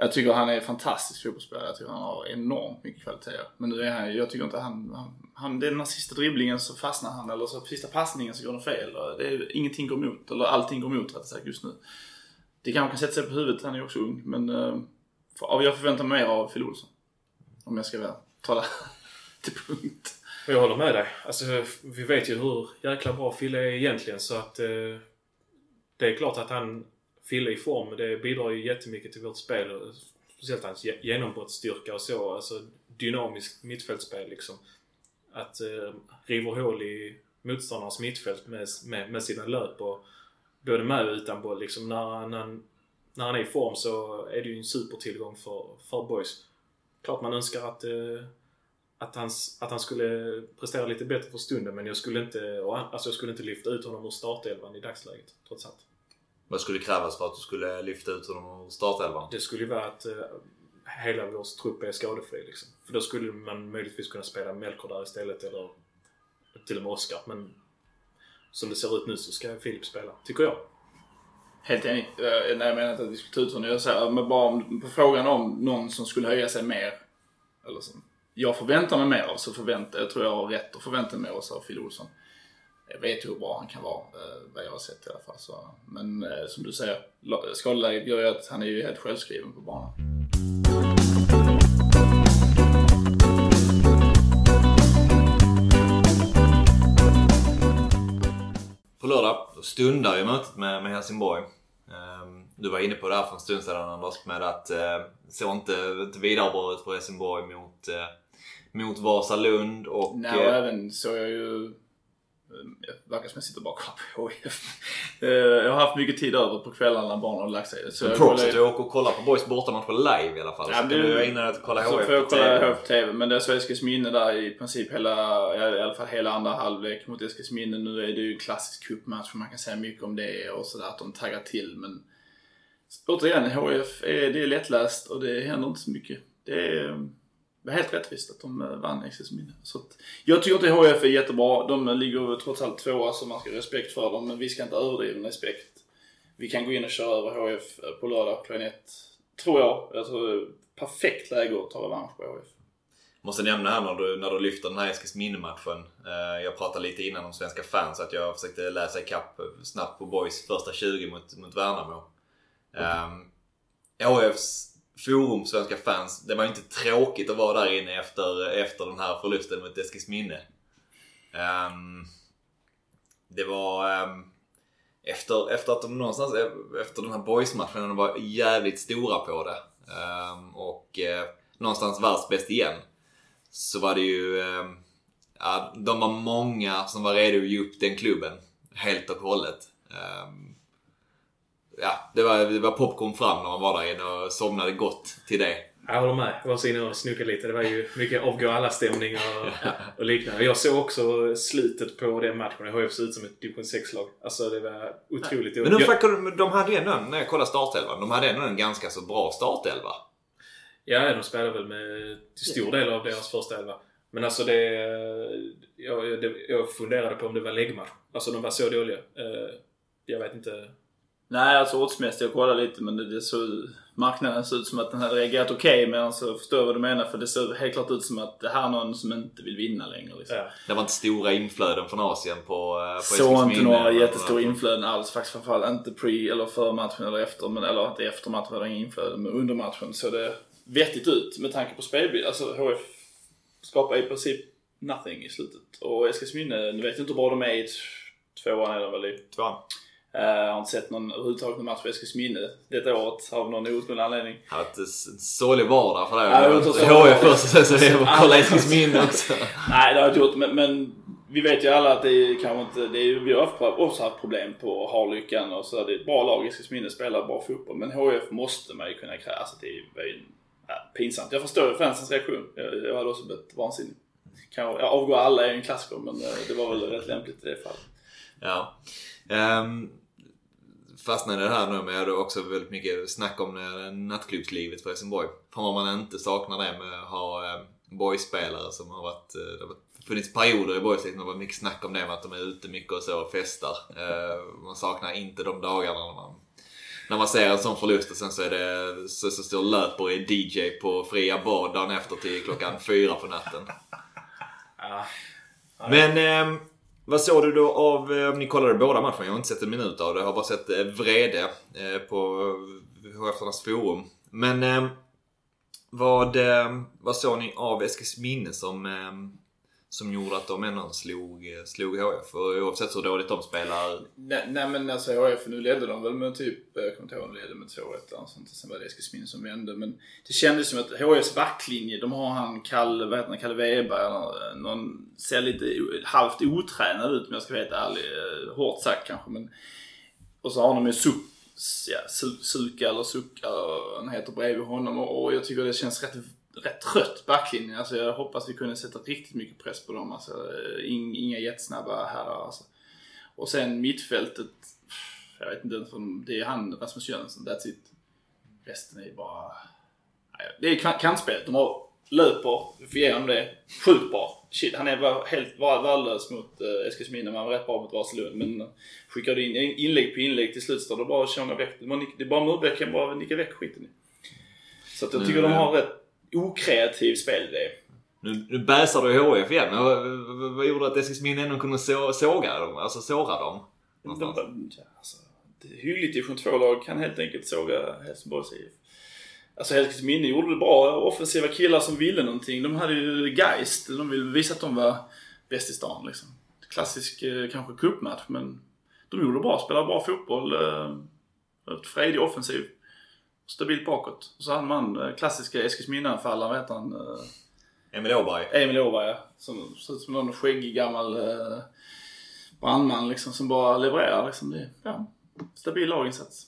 jag tycker han är fantastisk fotbollsspelare. Jag tycker han har enormt mycket kvaliteter. Men nu är han jag tycker inte han, han, han det är den här sista dribblingen så fastnar han eller så sista passningen så går den fel. Och det är, ingenting går emot, eller allting går emot rättare sagt just nu. Det kanske kan sätta sig på huvudet, han är ju också ung. Men eh, för, jag förväntar mig mer av Phil Olsson. Om jag ska väl tala till punkt.
Jag håller med dig. Alltså, vi vet ju hur jäkla bra Fille är egentligen så att eh, det är klart att han Fille i form, det bidrar ju jättemycket till vårt spel. Speciellt hans genombrottsstyrka och så. Alltså dynamiskt mittfältsspel liksom. Att eh, river hål i motståndarens mittfält med, med, med sina löp och både med och utan boll. Liksom när, han- när, när han är i form så är det ju en supertillgång för, för boys. Klart man önskar att eh, att han, att han skulle prestera lite bättre för stunden men jag skulle inte, alltså jag skulle inte lyfta ut honom ur startelvan i dagsläget trots allt.
Vad skulle krävas för att du skulle lyfta ut honom ur startelvan?
Det skulle ju vara att eh, hela vår trupp är skadefri liksom. För då skulle man möjligtvis kunna spela Melker där istället eller till och med Oskar. Men som det ser ut nu så ska Filip spela, tycker jag.
Helt enig. Eh, Nej, jag menar inte att vi skulle ta ut honom. Jag säger men bara om, på frågan om någon som skulle höja sig mer. Eller som jag förväntar mig mer av så förväntar jag tror jag har rätt att förvänta mig också av Phil Olsson. Jag vet hur bra han kan vara, eh, vad jag har sett i alla fall. Så. Men eh, som du säger, skadeläget gör ju att han är ju helt självskriven på banan.
På lördag stundar ju mötet med, med Helsingborg. Ehm, Du var inne på det här för en stund sedan Anders med att eh, såg inte, inte vidare bra ut för Helsingborg mot, eh, mot Vasalund och...
Nej, och även så jag ju... eh, Jag verkar som jag sitter bara och kollar på HIF. Eh, Jag har haft mycket tid över på kvällarna när barnen har lagt sig. Så jag
props att du åker och kollar på Boys bortamatcher live i alla fall.
Ja,
så kan
det-
du vara inne att kolla
Så
HF
får jag
på
kolla
TV.
HF på TV. Men det är så Eskilsminne där i princip hela, i alla fall hela andra halvlek mot Eskilsminne. Nu är det ju klassisk cupmatch och man kan säga mycket om det och sådär att de taggar till. Men återigen, HF är, det är lättläst och det händer inte så mycket. Det är, är helt rättvist att de eh, vann Eskilsminne. Så att, jag tycker inte HF är jättebra. De ligger trots allt tvåa så man ska ha respekt för dem. Men vi ska inte överdriva respekt. Vi kan gå in och köra över HF på lördag klockan ett. Tror jag. Jag tror det är perfekt läge att ta revansch på HF.
Måste nämna här när du, när du lyfter den här Eskilsminne-matchen. Eh, jag pratade lite innan om svenska fans att jag försökte läsa ikapp snabbt på Boys första 20 mot, mot Värnamo. Um, HFs forum Svenska fans, det var ju inte tråkigt att vara där inne efter, efter den här förlusten mot Eskilsminne. Um, ehm, det var um, efter, efter att de någonstans, eh, efter den här Boys-matchen, de var jävligt stora på det. Um, och uh, någonstans världsbäst igen. Så var det ju, um, ja, de var många som var redo att ge upp den klubben. Helt och hållet. Um, ja, det var, det var popcorn fram när man var där inne och somnade gott till det.
Jag håller med. Jag var så inne och snookade lite. Det var ju mycket avgå alla-stämning och, och liknande. Jag såg också slutet på den matchen. HF såg ut som ett division 6-lag. Alltså det var otroligt.
Men de,
Jag-
de hade ändå, en- när jag kollade startelvan, de hade ändå en ganska så bra startelva.
Ja, de spelade väl med till stor del av deras första elva. Men alltså det... Jag, det, jag funderade på om det var läggmatch. Alltså de var så dåliga. Eh, Jag vet inte.
Nej, alltså oddsmässigt, jag kollade lite men det, det såg, marknaden såg ut som att den hade reagerat okej men så förstår jag vad du menar för det såg helt klart ut som att det här är någon som inte vill vinna längre. Liksom.
Ja.
Det var inte stora inflöden från Asien på, eh, på
Såg inte några jättestora inflöden alls faktiskt framförallt inte pre eller före matchen eller efter. Men, eller inte efter matchen var det inga inflöden men under matchen så det vettigt ut med tanke på spelbild. Alltså HF skapar i princip nothing i slutet. Och Eskilsminne, nu vet jag inte hur bra de är i tvåan de väl i.
Tvåan.
Eh, Jag har inte sett någon överhuvudtaget någon match för Eskilsminne detta året av någon outgrundlig anledning.
Det har varit en sorglig vardag för.
Ja, det inte så-
HF först och sen så är det bara kolla Eskilsminne också.
Nej, det har jag inte gjort. Men, men vi vet ju alla att det är kanske inte... Det är, vi har haft- också haft problem på Harlyckan och så. Det är ett bra lag. Eskilsminne spelar bra fotboll. Men HF måste man ju kunna kräva. Alltså det är ju ja, pinsamt. Jag förstår fansens reaktion. Jag, jag hade också blivit vansinnig. Kanske, jag avgår alla är ju en klassiker men eh, det var väl rätt lämpligt i det fallet.
Ja. Um, fastnade det här nu med det också väldigt mycket snack om nattklubbslivet för Helsingborg. Fan vad man inte saknar det med att ha eh, boyspelare som har varit... Eh, det har funnits perioder i boys det har varit mycket snack om det med att de är ute mycket och så och festar. Eh, man saknar inte de dagarna när man när man ser en sån förlust och sen så är det så, så står löper i DJ på fria bad dagen efter till klockan fyra på natten. Men eh, vad såg du då av, eh, ni kollade båda matcherna, jag har inte sett en minut av det. Jag har bara sett eh, vrede eh, på HF forum. Men vad, vad såg ni av Eskilsminne som, som gjorde att de ändå slog, eh, slog HF? Oavsett hur dåligt de spelar.
Nej, nej men alltså HF, nu ledde de väl med typ, eh, jag kommer inte ihåg om de ledde med 2-1 eller sånt. Sen var det Eskilsminne som vände. Men det kändes som att HFs backlinje, de har han Kalle, vad heter han, Kalle Weber eller eh, någon, ser lite halvt otränad ut om jag ska vara helt ärlig. Hårt sagt kanske men. Och så har de ju Suk, ja, Suka eller Suka, han heter bredvid honom och jag tycker det känns rätt rätt trött backlinje. Alltså jag hoppas vi kunde sätta riktigt mycket press på dem. Alltså, eh, ing, inga jättesnabba herrar. Alltså. Och sen mittfältet. Jag vet inte ens om det är han, Rasmus Jönsson. That's it. Resten är bara... Det är kan- kantspelet. De har, löper, vi får ge dem det. Sjukt bra. Shit, han är helt värdelös mot uh, Eskilsminne. Man var rätt bra mot Vasalund. Men skickade in inlägg på inlägg till slut står det bara att köra väck. Det är bara, nick- det är bara Murbeck kan bara nicka väck skiten i. Så att jag tycker
Nu,
de har rätt okreativ spelidé.
Nu, nu bäsar du HF igen. Men vad, vad, vad gjorde att Eskilsminne ändå kunde så, såga dem? Alltså såra dem?
De,
Någonstans.
ja, alltså, hyggligt division 2-lag kan helt enkelt såga Helsingborgs IF. Alltså Eskilsminne gjorde det bra. Offensiva killar som ville någonting. De hade ju Geist. De ville visa att de var bäst i stan liksom. Klassisk eh, kanske cupmatch men de gjorde det bra. Spelade bra fotboll. Eh, frejdig offensiv. Stabilt bakåt. Och så hade man eh, klassiska Eskilsminne-anfallaren, vad heter han? Eh,
Emil Åberg.
Emil Åberg, ja. Som ser ut som någon skäggig gammal eh, brandman liksom som bara levererar liksom. Det, ja, stabil laginsats.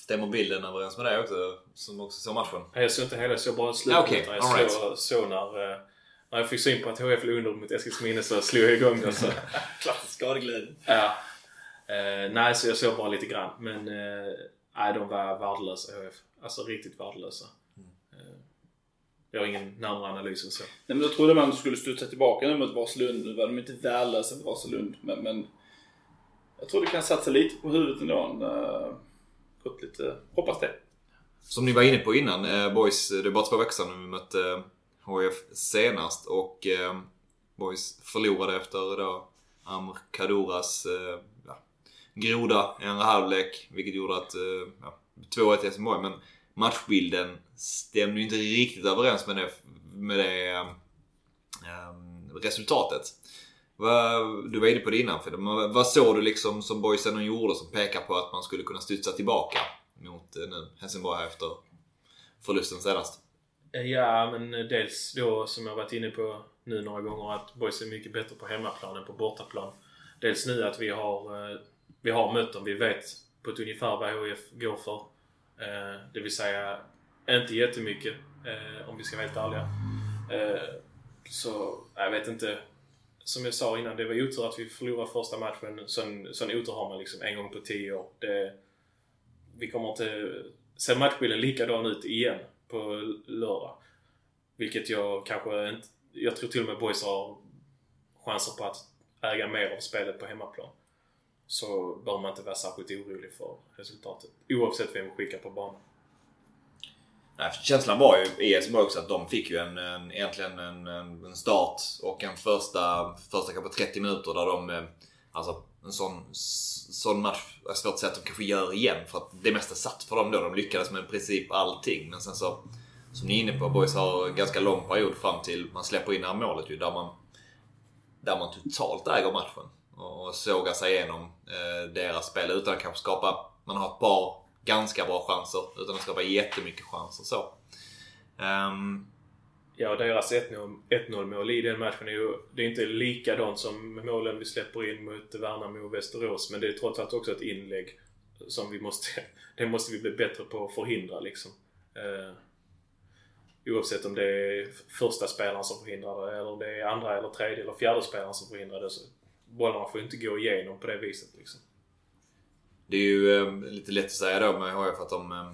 Stämmer bilden överens med dig också? Som också såg matchen?
Jag såg inte hela, jag såg bara slutet.
Okej,
jag
all right.
såg, såg när, eh, när jag fick syn på att HF låg under mot Eskilsminne så slog jag igång. Så.
Klassisk skadeglädje.
ja. Eh, nej, så jag såg bara lite grann. Men eh, nej, de var värdelösa HF. Alltså riktigt värdelösa. Eh, jag har ingen närmare analys än så.
Nej men då trodde man att de skulle studsa tillbaka nu mot Vasalund. Nu var de inte värdelösa mot Vasalund. Men, men jag tror det kan satsa lite på huvudet ändå. Uh, gått lite, hoppas det.
Som ni var inne på innan, eh, Boys, det är bara två veckor sedan vi mötte HF senast och eh, Boys förlorade efter då Amr Kaduras eh, ja, groda i andra halvlek. Vilket gjorde att, eh, ja, 2-1 till Helsingborg. Men matchbilden stämde ju inte riktigt överens med det, med det um, resultatet. Du var inne på det innan Fidde, men vad såg du liksom som boysen gjorde som pekar på att man skulle kunna studsa tillbaka mot eh, nu Helsingborg efter förlusten senast?
Eh, ja, men dels då som jag varit inne på nu några gånger att boys är mycket bättre på hemmaplan än på bortaplan. Dels nu att vi har, eh, vi har mött dem. Vi vet på ett ungefär vad HIF går för. Eh, Det vill säga inte jättemycket eh, om vi ska vara helt ärliga. Eh, Så jag vet inte. Som jag sa innan, det var otur att vi förlorade första matchen. Sån, sån otur har man liksom en gång på tio år. Det, vi kommer inte se matchbilden likadan ut igen på lördag. Vilket jag kanske inte... Jag tror till och med boys har chanser på att äga mer av spelet på hemmaplan. Så bör man inte vara särskilt orolig för resultatet. Oavsett vem vi skickar på banan.
Nej, känslan var ju i Helsingborg också att de fick ju en, en, egentligen en, en, start och en första, första kanske 30 minuter där de... Eh, alltså en sån, sån match är svårt att säga att de kanske gör igen för att det mesta satt för dem då. De lyckades med i princip allting men sen så som ni är inne på, Boys har en ganska lång period fram till man släpper in det här målet ju, där man, där man totalt äger matchen. Och såga sig igenom eh, deras spel utan att kanske skapa... Man har ett par ganska bra chanser utan att skapa jättemycket chanser så. Um,
Ja, deras 1-0 mål i den matchen är ju... Det är inte likadant som målen vi släpper in mot Värnamo och Västerås. Men det är trots allt också ett inlägg som vi måste... Det måste vi bli bättre på att förhindra liksom. Uh, oavsett om det är första spelaren som förhindrar det eller om det är andra eller tredje eller fjärde spelaren som förhindrar det. Så bollarna får ju inte gå igenom på det viset liksom.
Det är ju eh, lite lätt att säga då med HF att de... Eh,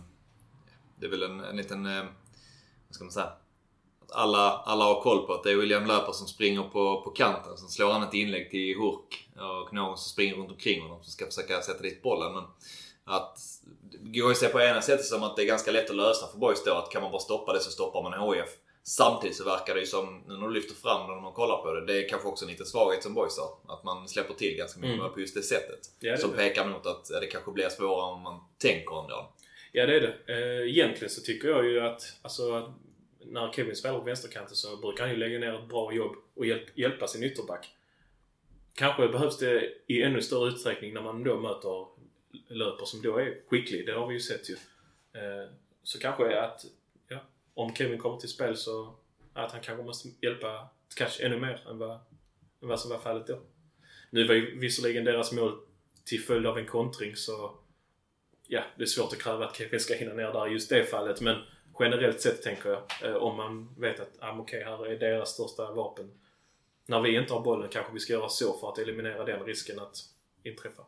det är väl en, en liten... Eh, vad ska man säga? alla, alla har koll på att det är William Löper som springer på, på kanten. Sen slår han ett inlägg till Hurk och någon som springer runt omkring honom som ska försöka sätta dit bollen. Men att, det går ju att se på ena sättet som att det är ganska lätt att lösa för Boys då. Att kan man bara stoppa det så stoppar man HIF. Samtidigt så verkar det ju som, nu när du lyfter fram det när man kollar på det, det är kanske också en liten svaghet som Boys har. Att man släpper till ganska mycket mm. på just det sättet. Ja, det som det. pekar mot att det kanske blir svårare om man tänker ändå.
Ja det är det. Eh, egentligen så tycker jag ju att, alltså, när Kevin spelar på vänsterkanten så brukar han ju lägga ner ett bra jobb och hjälp, hjälpa sin ytterback. Kanske behövs det i ännu större utsträckning när man då möter löper som då är skicklig. Det har vi ju sett ju. Eh, så kanske att, om Kevin kommer till spel så att han kanske måste hjälpa kanske ännu mer än vad, än vad som var fallet då. Nu var ju visserligen deras mål till följd av en kontring så ja, det är svårt att kräva att Kevin ska hinna ner där i just det fallet men generellt sett tänker jag. Eh, om man vet att ah, okej, okay, här är deras största vapen. När vi inte har bollen kanske vi ska göra så för att eliminera den risken att inträffa.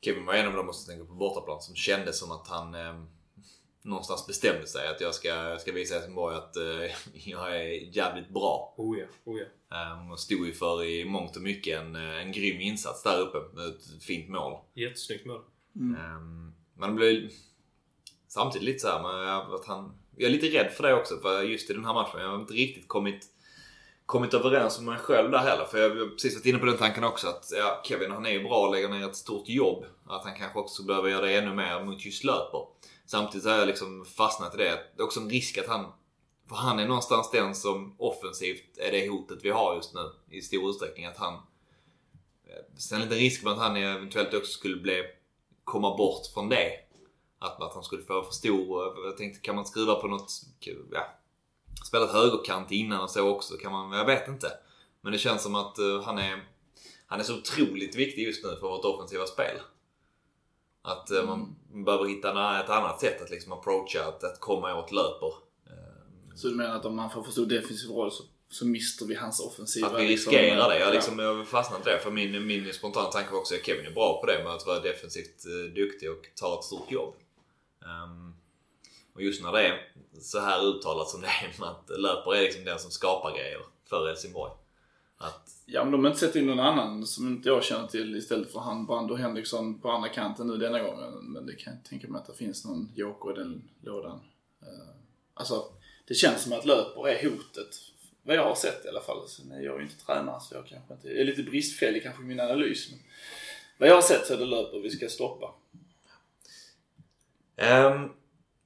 Kevin var en av de som tänka på bortaplan, som kände som att han eh, någonstans bestämde sig att jag ska, jag ska visa Helsingborg att eh, jag är jävligt bra.
Oh ja, oh ja.
Um, och stod ju för i mångt och mycket en, eh, en grym insats där uppe med ett fint mål.
Jättesnyggt mål.
Mm. Um, man blev samtidigt lite såhär att han... Jag är lite rädd för det också, för just i den här matchen. Jag har inte riktigt kommit, kommit överens med mig själv där heller. För jag har precis varit inne på den tanken också att ja, Kevin han är ju bra och lägger ner ett stort jobb. Att han kanske också behöver göra det ännu mer mot just löper. Samtidigt så har jag liksom fastnat i det. Det är också en risk att han... För han är någonstans den som offensivt är det hotet vi har just nu i stor utsträckning. Att han... Eh, sen är det risk med att han eventuellt också skulle bli, komma bort från det att, att han skulle få för stor. Eh, jag tänkte, kan man skriva på något... Ja, spelat högerkant innan och så också. Kan man, jag vet inte. Men det känns som att uh, han är han är så otroligt viktig just nu för vårt offensiva spel. Att uh, man behöver hitta ett annat sätt att liksom approacha, att, att komma åt löper.
Så du menar att om han får för stor defensiv roll så, så mister vi hans offensiva?
Att vi liksom, riskerar det. Jag, liksom, jag i det. För min, min spontana tanke var också att Kevin är bra på det med att vara defensivt uh, duktig och ta ett stort jobb. Um, och just när det är så här uttalat som det är med att löper är liksom den som skapar grejer för Helsingborg. Att...
Ja men de har inte sett in någon annan som inte jag känner till istället för han Brando Henriksson på andra kanten nu denna gången. Men det kan jag tänka mig att det finns någon joker i den lådan. Uh, alltså, det känns som att löper är hotet. Vad jag har sett i alla fall. Sen är jag ju inte tränare så jag kanske inte... Jag är lite bristfällig kanske i min analys. Men vad jag har sett så är det löper vi ska stoppa.
Um,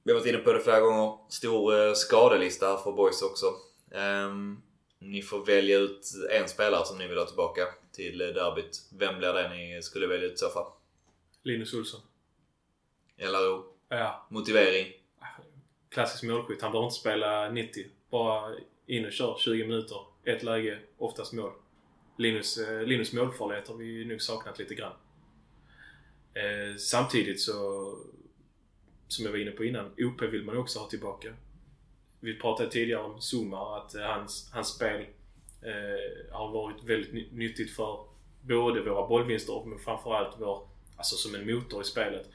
vi har varit inne på det flera gånger. Stor uh, skadelista för boys också. Um, ni får välja ut en spelare som ni vill ha tillbaka till derbyt. Vem blir det ni skulle välja ut i så fall?
Linus Olsson.
LRO?
Ja.
Motivering?
Klassisk målskytt. Han behöver inte spela 90. Bara in och kör 20 minuter. Ett läge, oftast mål. Linus, eh, Linus målfarlighet har vi nog saknat lite grann. Eh, samtidigt så som jag var inne på innan, OP vill man också ha tillbaka. Vi pratade tidigare om Zuma, att eh, hans, hans spel eh, har varit väldigt nyttigt för både våra bollvinster men framförallt vår, alltså som en motor i spelet.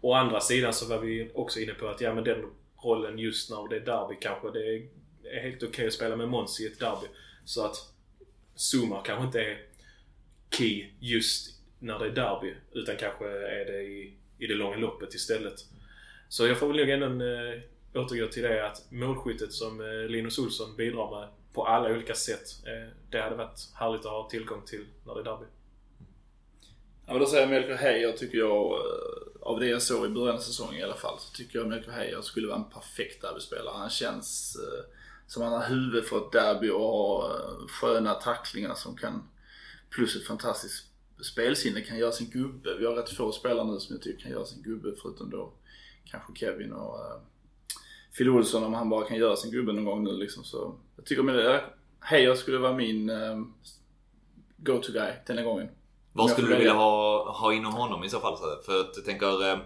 Å andra sidan så var vi också inne på att ja men den rollen just när det är derby kanske det är, är helt okej okay att spela med Måns i ett derby. Så att Zuma kanske inte är key just när det är derby utan kanske är det i, i det långa loppet istället. Så jag får väl nog ändå eh, återgå till det att målskyttet som eh, Linus Olsson bidrar med på alla olika sätt. Eh, det hade varit härligt att ha tillgång till när det är derby.
Ja men då säger jag Melker Heier tycker jag eh, av det jag såg i början av säsongen i alla fall så tycker jag Melker Heier skulle vara en perfekt derbyspelare. Han känns som som han har huvud för ett derby och har sköna tacklingar som kan, plus ett fantastiskt spelsinne, kan göra sin gubbe. Vi har rätt få spelare nu som jag tycker kan göra sin gubbe förutom då kanske Kevin och Phil Olsson om han bara kan göra sin gubbe någon gång nu liksom. Så jag tycker med det, Heier skulle vara min uh, go-to guy denna gången.
Vad skulle du vilja ha, ha inom honom i så fall? För att jag tänker eh,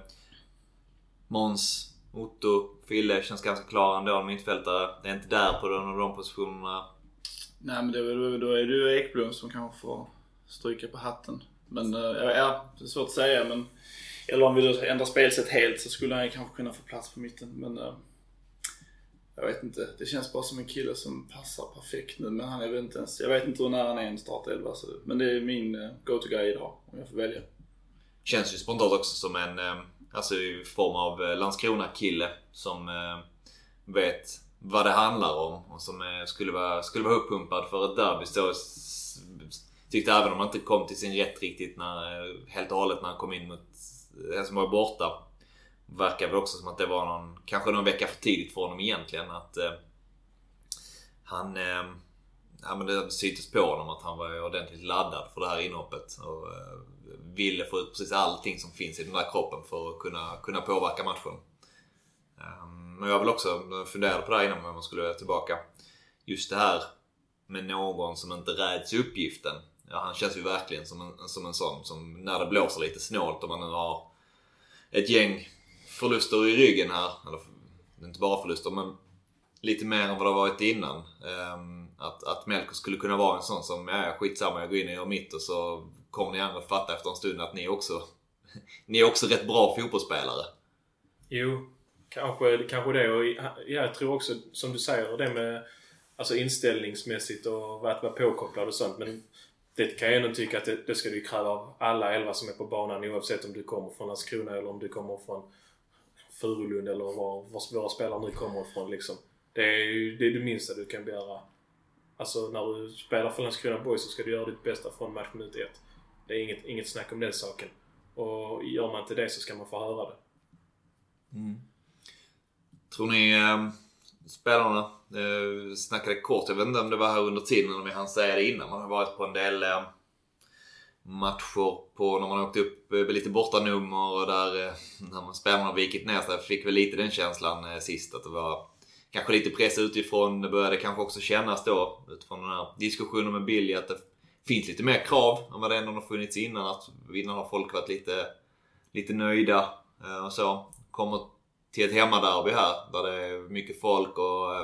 Måns, Otto, Fille känns ganska klara ändå. Mittfältare. Det är inte där på de, de, de positionerna.
Nej men det, då är det ju Ekblom som kanske får stryka på hatten. Men eh, ja, det är svårt att säga men... Eller om vi då ändrar spelsätt helt så skulle han kanske kunna få plats på mitten. Men eh, jag vet inte. Det känns bara som en kille som passar perfekt nu. Men han är väl inte ens... Jag vet inte hur nära han är en startelva. Så, men det är min eh, go-to-guy idag om jag får välja.
Känns ju spontant också som en, eh, alltså i form av eh, Landskrona-kille som vet vad det handlar om och som skulle vara, skulle vara uppumpad för ett derby. Så, tyckte även om han inte kom till sin rätt riktigt när, helt och hållet när han kom in mot Helsingborg borta. Verkar väl också som att det var någon, kanske någon vecka för tidigt för honom egentligen. Att eh, han, eh, ja men det syntes på honom att han var ordentligt laddad för det här inhoppet. Och eh, ville få ut precis allting som finns i den där kroppen för att kunna, kunna påverka matchen. Ehm, men jag vill också, funderade på det här innan om man skulle tillbaka. Just det här med någon som inte räds uppgiften. Ja, han känns ju verkligen som en, som en sån som när det blåser lite snålt och man nu har ett gäng förluster i ryggen här. Eller inte bara förluster men lite mer än vad det har varit innan. Ehm, att, att Melko skulle kunna vara en sån som, ja skitsamma jag går in och gör mitt och så kommer ni andra fatta efter en stund att ni också, ni är också rätt bra fotbollsspelare.
Jo, kanske, kanske det. Och ja, jag tror också, som du säger, det med alltså inställningsmässigt och att vara påkopplad och sånt. Men det kan jag ändå tycka att det, det ska du kräva av alla elva som är på banan oavsett om du kommer från Landskrona eller om du kommer från Furulund eller var, var våra spelare nu kommer ifrån. Liksom. Det är ju det, är det minsta du kan begära. Alltså när du spelar för Landskrona Boys så ska du göra ditt bästa från matchminut ett. Det är inget, inget snack om den saken. Och gör man inte det så ska man få höra det. Mm.
Tror ni eh, spelarna eh, snackade kort, jag vet inte om det var här under tiden eller om jag hann säga det innan. Man har varit på en del eh, matcher på när man åkte upp med lite bortanummer och där eh, när man spelarna har vikit ner sig. Fick väl lite den känslan eh, sist att det var kanske lite press utifrån. Det började kanske också kännas då utifrån den här diskussionen med Billy att det finns lite mer krav än vad det ändå har funnits innan. Att innan har folk varit lite, lite nöjda och så. Kommer till ett hemmaderby här där det är mycket folk och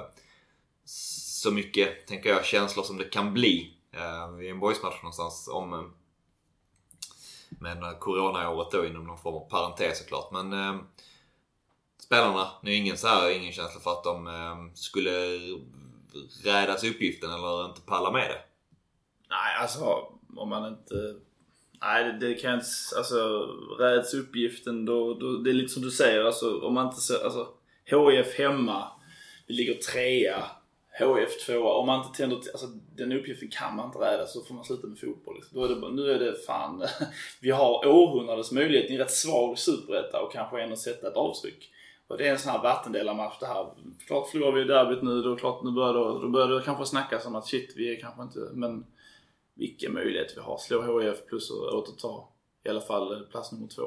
så mycket, tänker jag, känslor som det kan bli eh, i en boysmatch någonstans. Om, men eh, coronaåret då inom någon form av parentes såklart. Men eh, spelarna, nu är ingen så här, ingen känsla för att de eh, skulle rädas uppgiften eller inte palla med det.
Nej, alltså om man inte... Nej, det, det kan jag inte... Alltså, räds uppgiften då, då... Det är lite som du säger, alltså om man inte ser... Alltså, HIF hemma, vi ligger trea. HIF2, Om man inte tänder till, alltså den uppgiften kan man inte rädda så får man sluta med fotboll. Liksom. Då är det nu är det fan, vi har århundradets möjlighet i en rätt svag superetta och kanske ändå sätta ett avtryck. Och det är en sån här vattendelarmatch det här. Klart förlorar vi derbyt nu, då klart nu börjar det, då börjar det kanske snackas om att shit, vi är kanske inte, men vilken möjlighet vi har. Slå HIF plus och återta i alla fall eh, plats nummer två.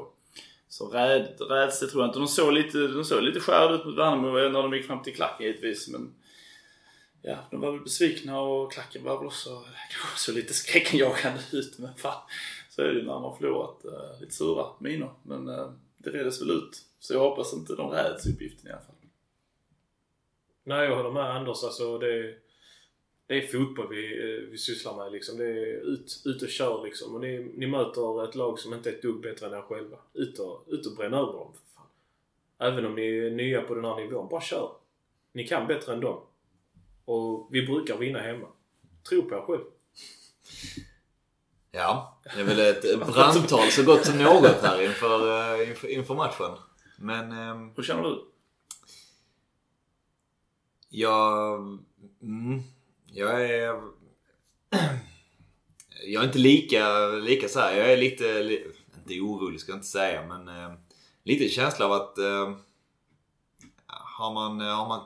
Så räd, rädsla tror jag inte. De såg lite, de såg lite skärda ut mot Värnamo när de gick fram till klacken givetvis. Men ja, de var väl besvikna och klacken var väl också kanske så lite skräckenjagande ut. Men fan, så är det ju när man förlorat uh, lite sura miner. Men uh, det reddes väl ut. Så jag hoppas inte de räds uppgiften i alla fall.
Nej, jag håller med Anders. Alltså, det, det är fotboll vi, eh, vi sysslar med. Liksom. Det är ut, ut och kör liksom. Och ni, ni möter ett lag som inte är ett dugg bättre än er själva. Ut och, ut och bränna över dem. För fan. Även om ni är nya på den här nivån, bara kör. Ni kan bättre än dem. Och vi brukar vinna hemma. Tro på er själv.
Ja, det är väl ett brandtal så gott som något här inför, eh, inför, inför matchen. Men ehm,
Hur känner du?
jag... Mm, jag är... Jag är inte lika, lika så här. Jag är lite, li- inte orolig ska jag inte säga men eh, lite känsla av att eh, har man, har man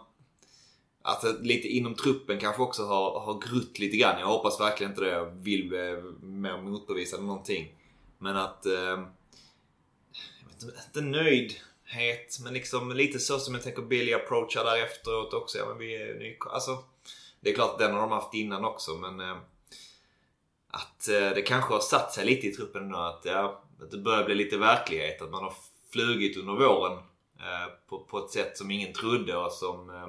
att lite inom truppen kanske också har, har grutt lite grann. Jag hoppas verkligen inte det. Jag vill bli mer motbevisa någonting. Men att... Eh, jag vet inte, inte nöjdhet, men liksom lite så som jag tänker Billy approachar där efteråt också. Ja, men vi är ny, alltså, det är klart den har de haft innan också, men... Eh, att eh, det kanske har satt sig lite i truppen nu. Att, ja, att det börjar bli lite verklighet. Att man har flugit under våren eh, på, på ett sätt som ingen trodde och som eh,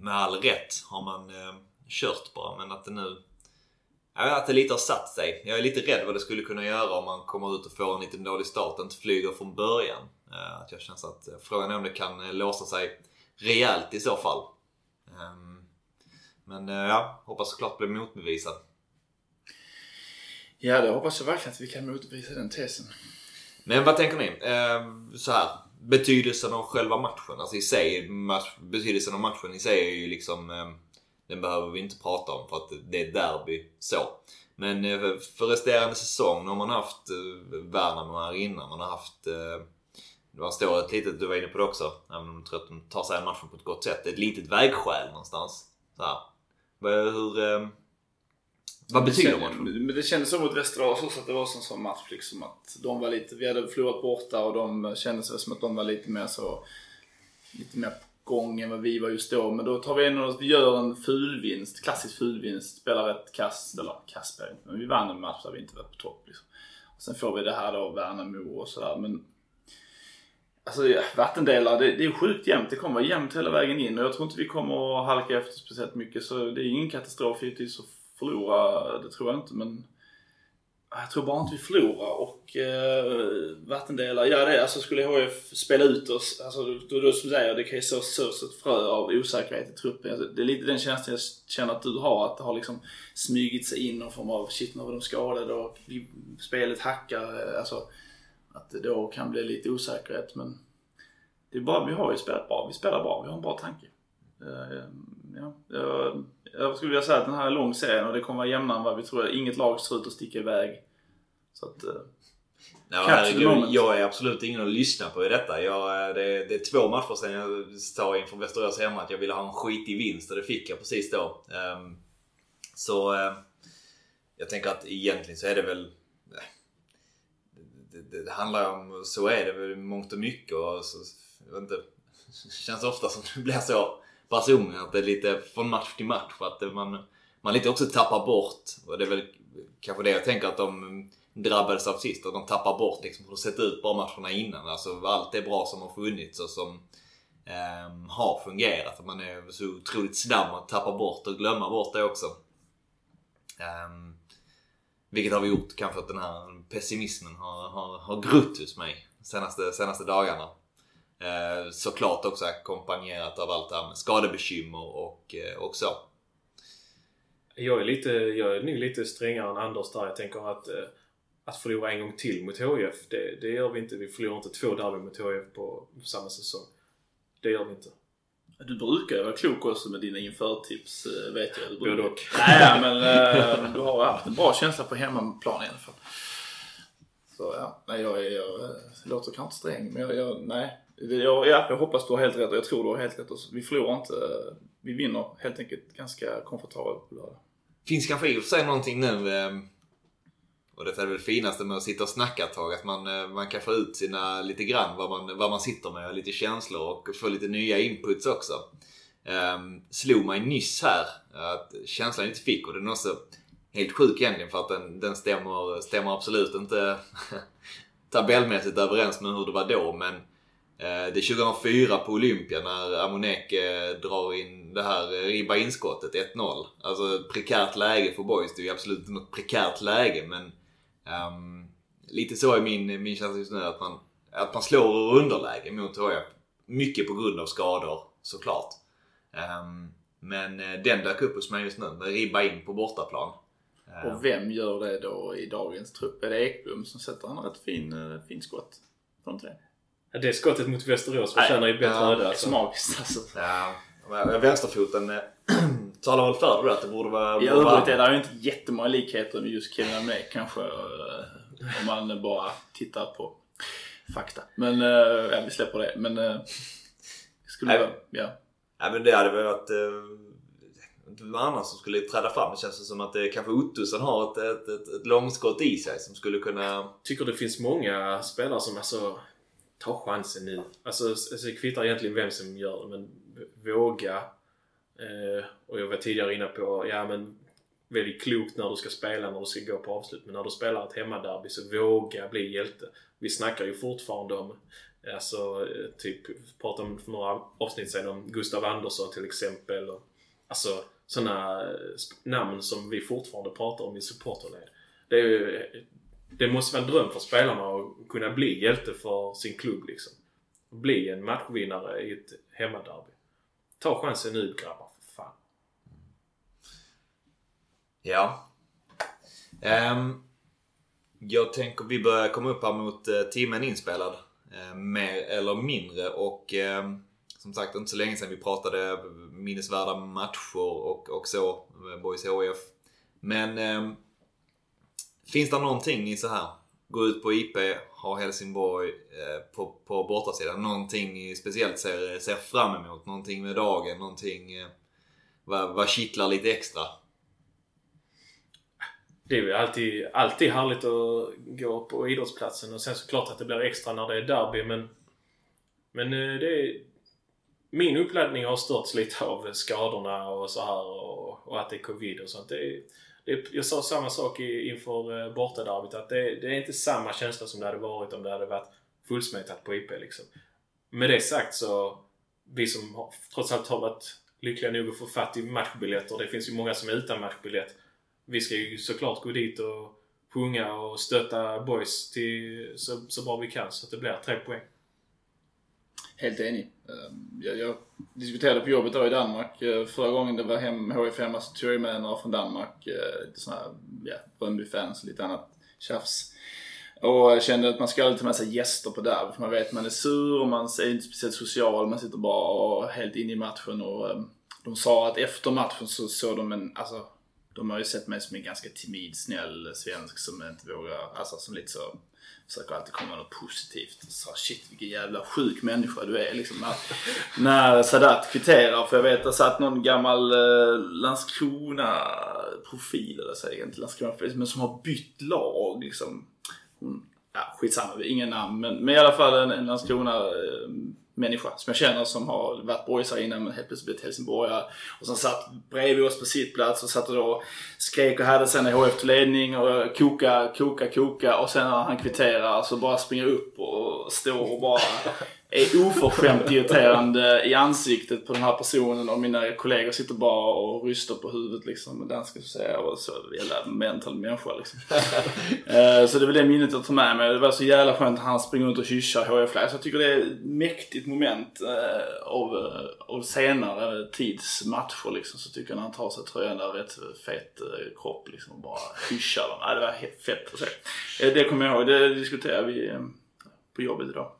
med all rätt har man eh, kört bara. Men att det nu Ja, att det lite har satt sig. Jag är lite rädd vad det skulle kunna göra om man kommer ut och får en liten dålig start och inte flyger från början. Eh, att jag känner att eh, frågan är om det kan eh, låsa sig rejält i så fall. Ehm, men ja, hoppas såklart bli motbevisad.
Ja, det hoppas jag verkligen att vi kan motbevisa den tesen.
Men vad tänker ni? Ehm, så här, betydelsen av själva matchen. Alltså i sig, match, betydelsen av matchen i sig är ju liksom eh, den behöver vi inte prata om för att det är ett derby så. Men eh, för resterande säsong, nu har man haft eh, Värnamo här innan. Man har haft eh, man står ett litet, du var inne på det också, även om jag tror att de tar sig an matchen på ett gott sätt. Ett litet vägskäl någonstans. Så här. Hur, eh, vad betyder matchen?
Men det kändes som mot Västerås också att det var en sån match liksom att de var lite, vi hade förlorat borta och de kändes som att de var lite mer så, lite mer gång än vad vi var just då. Men då tar vi ändå, vi gör en fulvinst, klassisk fulvinst, spelar ett kast, eller kast men vi vann en match där vi inte var på topp. Liksom. Och sen får vi det här då, Värnamo och sådär. Men Alltså vattendelar, det, det är sjukt jämnt. Det kommer vara jämnt hela vägen in och jag tror inte vi kommer att halka efter speciellt mycket. Så det är ingen katastrof hittills förlora, det tror jag inte. Men jag tror bara inte vi förlorar och eh, vattendelar, ja det alltså skulle HF spela ut oss, alltså då, då som du säger, det kan ju så sås ett frö av osäkerhet i truppen. Alltså, det är lite den känslan jag känner att du har, att det har liksom smugit sig in någon form av shit nu var de skadade och spelet hackar, eh, alltså att det då kan bli lite osäkerhet men det är bara, vi har ju spelat bra, vi spelar bra, vi har en bra tanke. Uh, ja, uh, jag skulle vilja säga att den här är lång serien och det kommer vara jämnare än vad vi tror. Inget lag ser ut att sticka iväg. Så att... Uh,
Ja, herregud, jag är absolut ingen att lyssna på i detta. Jag, eh, det, det, är två matcher sedan jag sa inför Västerås hemma att jag ville ha en skitig vinst och det fick jag precis då. Um, så uh, jag tänker att egentligen så är det väl... Det, det, det handlar om, så är det väl mångt och mycket och så, jag vet inte, det känns ofta som det blir så personligen att det är lite från match till match. Att man, man lite också tappar bort, och det är väl kanske det jag tänker att de drabbades av sist. Att de tappar bort liksom hur det sett ut bara matcherna innan. Alltså allt det bra som har funnits och som eh, har fungerat. Att man är så otroligt snabb att tappa bort och glömma bort det också. Eh, vilket har vi gjort kanske att den här pessimismen har, har, har grott hos mig senaste, senaste dagarna. Eh, såklart också ackompanjerat av allt det här med skadebekymmer och, eh, och så.
Jag är, lite, jag är nog lite strängare än Anders där. Jag tänker att, eh, att förlora en gång till mot HIF, det, det gör vi inte. Vi förlorar inte två derby mot HIF på, på samma säsong. Det gör vi inte.
Du brukar ju vara klok också med dina införtips, vet jag.
Både och.
Nej, men äh, du har haft en bra känsla på hemmaplan i alla fall. Så ja, nej, jag, är, jag, jag låter kanske sträng, men jag, jag nej. Jag, ja, jag hoppas du har helt rätt och jag tror du har helt rätt. Vi förlorar inte. Eh, vi vinner helt enkelt ganska komfortabelt på lördag.
Finns kanske i och för sig någonting nu ehm, och det är väl det finaste med att sitta och snacka ett tag. Att man, eh, man kan få ut sina lite grann vad man, vad man sitter med. Lite känslor och få lite nya inputs också. Um, slog mig nyss här att känslan jag inte fick och den är också helt sjuk egentligen för att den, den stämmer, stämmer absolut inte tabellmässigt överens med hur det var då. Men Eh, det är 2004 på Olympia när Amoneke eh, drar in det här eh, ribba inskottet 1-0. Alltså prekärt läge för boys. Det är ju absolut inte något prekärt läge men um, lite så är min, min känsla just nu att man, att man slår ur underläge mot HIF. Mycket på grund av skador såklart. Um, men den dök upp hos mig just nu med ribba in på bortaplan. Ehm.
Och vem gör det då i dagens trupp? Är det Ekblom som sätter en rätt fin, fin skott? Tror inte det?
Det skottet mot Västerås förtjänar ju bättre öde.
Alltså. Magiskt alltså.
Ja, vänsterfoten eh, talar väl för det att det borde vara...
I övrigt är det ju inte jättemånga likheter med just Kevin Amnek kanske. Eh, om man bara tittar på fakta. Men, eh, ja, vi släpper det. Men, eh, skulle
Nej.
vara, ja.
Nej men det hade väl varit... Eh, vem annan som skulle träda fram? Det känns som att det kanske Ottosson har ett, ett, ett, ett långskott i sig som skulle kunna...
tycker det finns många spelare som alltså Ta chansen nu. Alltså, alltså det kvittar egentligen vem som gör det men våga. Eh, och jag var tidigare inne på, ja men väldigt klokt när du ska spela, när du ska gå på avslut. Men när du spelar ett hemmaderby så våga bli hjälte. Vi snackar ju fortfarande om, alltså eh, typ, pratade om för några avsnitt sedan om Gustav Andersson till exempel. Och, alltså sådana eh, namn som vi fortfarande pratar om i supporterled. Det är ju eh, det måste vara en dröm för spelarna att kunna bli hjälte för sin klubb liksom. Bli en matchvinnare i ett hemmaderby. Ta chansen nu grabbar, för fan.
Ja. Um, jag tänker vi börjar komma upp här mot uh, timmen inspelad. Uh, mer eller mindre och uh, som sagt inte så länge sedan vi pratade minnesvärda matcher och, och så. med Boys HIF. Men ehm, finns det någonting i så här? Gå ut på IP, ha Helsingborg eh, på, på bortasidan. Någonting ni speciellt ser, ser fram emot? Någonting med dagen? Någonting eh, vad, vad kittlar lite extra?
Det är ju alltid, alltid härligt att gå på idrottsplatsen och sen såklart att det blir extra när det är derby men... Men eh, det är... Min uppladdning har störts lite av skadorna och så här och, och att det är covid och sånt. Det är, det jag sa samma sak i, inför eh, bortaderbyt att det, det är inte samma känsla som det hade varit om det hade varit fullsmetat på IP liksom. Med det sagt så, vi som har, trots allt har varit lyckliga nog att få fatt i matchbiljetter. Det finns ju många som är utan matchbiljett. Vi ska ju såklart gå dit och sjunga och stötta boys till så, så bra vi kan så att det blir tre poäng.
Helt enig. Ehm, jag, jag diskuterade på jobbet då i Danmark. Eh, förra gången det var hem HIF hemma så alltså tog jag med några från Danmark. Eh, lite sådana här ja, Bröndby-fans och lite annat tjafs. Och jag kände att man ska alltid ta med sig gäster på derby för man vet att man är sur och man är inte speciellt social. Man sitter bara och helt inne i matchen och ehm, de sa att efter matchen så såg de en, alltså de har ju sett mig som en ganska timid, snäll svensk som inte vågar, alltså som lite så försöker alltid komma med något positivt. Så shit vilken jävla sjuk människa du är liksom. När, när Sadat kvitterar, för jag vet att det satt någon gammal eh, Landskrona-profil, eller säger jag inte Landskrona-profil, men som har bytt lag liksom. Hon, ja skitsamma, ingen namn. Men, men i alla fall en, en Landskrona eh, människa som jag känner som har varit boysare innan men helt plötsligt blivit helsingborgare. Och som satt bredvid oss på sitt plats och satt och då skrek och hade sen i HF till ledning och koka, koka, koka och sen när han kvitterar så bara springer upp och står och bara är oförskämt irriterande i ansiktet på den här personen och mina kollegor sitter bara och ryster på huvudet liksom med danska jag och så jävla mental människa liksom. Eh, så det är väl det minnet jag tar med mig. Det var så jävla skönt att han springer runt och kyssar HF Så jag tycker det är ett mäktigt moment eh, av, eh, av senare tids matcher liksom. Så tycker jag när han tar sig tröjan där, rätt fet kropp liksom och bara kyssar dem. Ja, det var helt fett att se. Det kommer jag ihåg, det diskuterade vi på jobbet idag.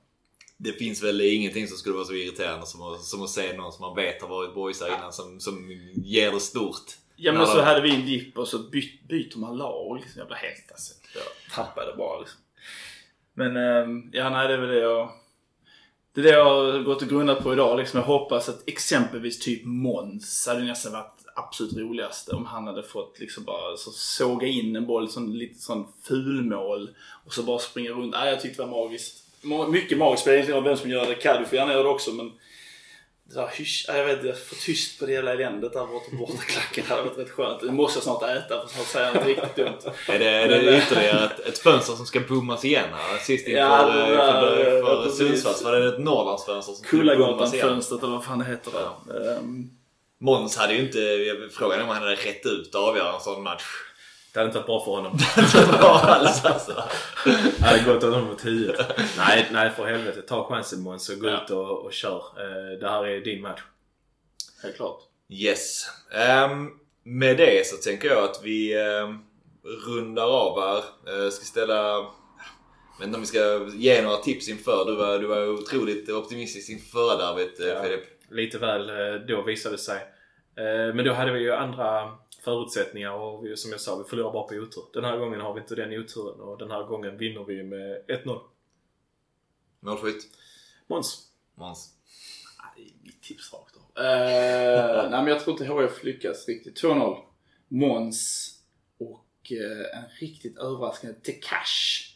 Det finns väl ingenting som skulle vara så irriterande som att, som att se någon som man vet har varit boysare innan som, som ger det stort.
Ja men
När
så
de-
hade vi en dipp och så byt, byter man lag liksom. Jag blev helt alltså. Jag tappade bara liksom. Men ehm, ja nej det är väl det jag... Det är det jag har gått och grundat på idag liksom. Jag hoppas att exempelvis typ Måns hade nästan varit absolut roligaste om han hade fått liksom bara så såga in en boll, sån, lite sån fulmål och så bara springa runt. Nej, jag tyckte det var magiskt. Mycket inte roll vem som gör det. Kaddi får gärna göra det också men det där hysch, jag vet inte, få tyst på det hela eländet där borta på bortaklacken hade varit rätt skönt. Det måste jag snart äta för snart säger jag något riktigt dumt.
Är det, är det ytterligare ett, ett fönster som ska bommas igen här? Sist inför,
Ja,
ja,
det ja,
för
precis.
Sundsvalls var det ett Norrlandsfönster som skulle bommas igen.
Kullagatan-fönstret eller vad fan det heter där. Ehm,
Måns hade ju inte... Frågan är om han hade rätt ut att avgöra en sån match.
Det hade inte varit bra för honom.
Bra alls alltså.
Det hade gått honom mot huvudet. Nej, nej för helvete. Ta chansen Måns och gå
Ja.
ut och, och kör. Eh, det här är din match.
helt klart.
Yes. Ehm, med det så tänker jag att vi ehm, rundar av här. Uh, ska ställa... Jag vet inte om vi ska ge några tips inför. Du var, du var otroligt optimistisk inför derbyt,
Ja.
Filip.
Lite väl eh, då visade det sig. Men då hade vi ju andra förutsättningar och vi, som jag sa, vi förlorar bara på otur. Den här gången har vi inte den oturen och den här gången vinner vi med 1-0.
Målskytt?
Måns?
Måns?
Nej, mitt tips rakt av. Eh, nej men jag tror inte HF lyckas riktigt. 2-0. Måns och eh, en riktigt överraskande Tekash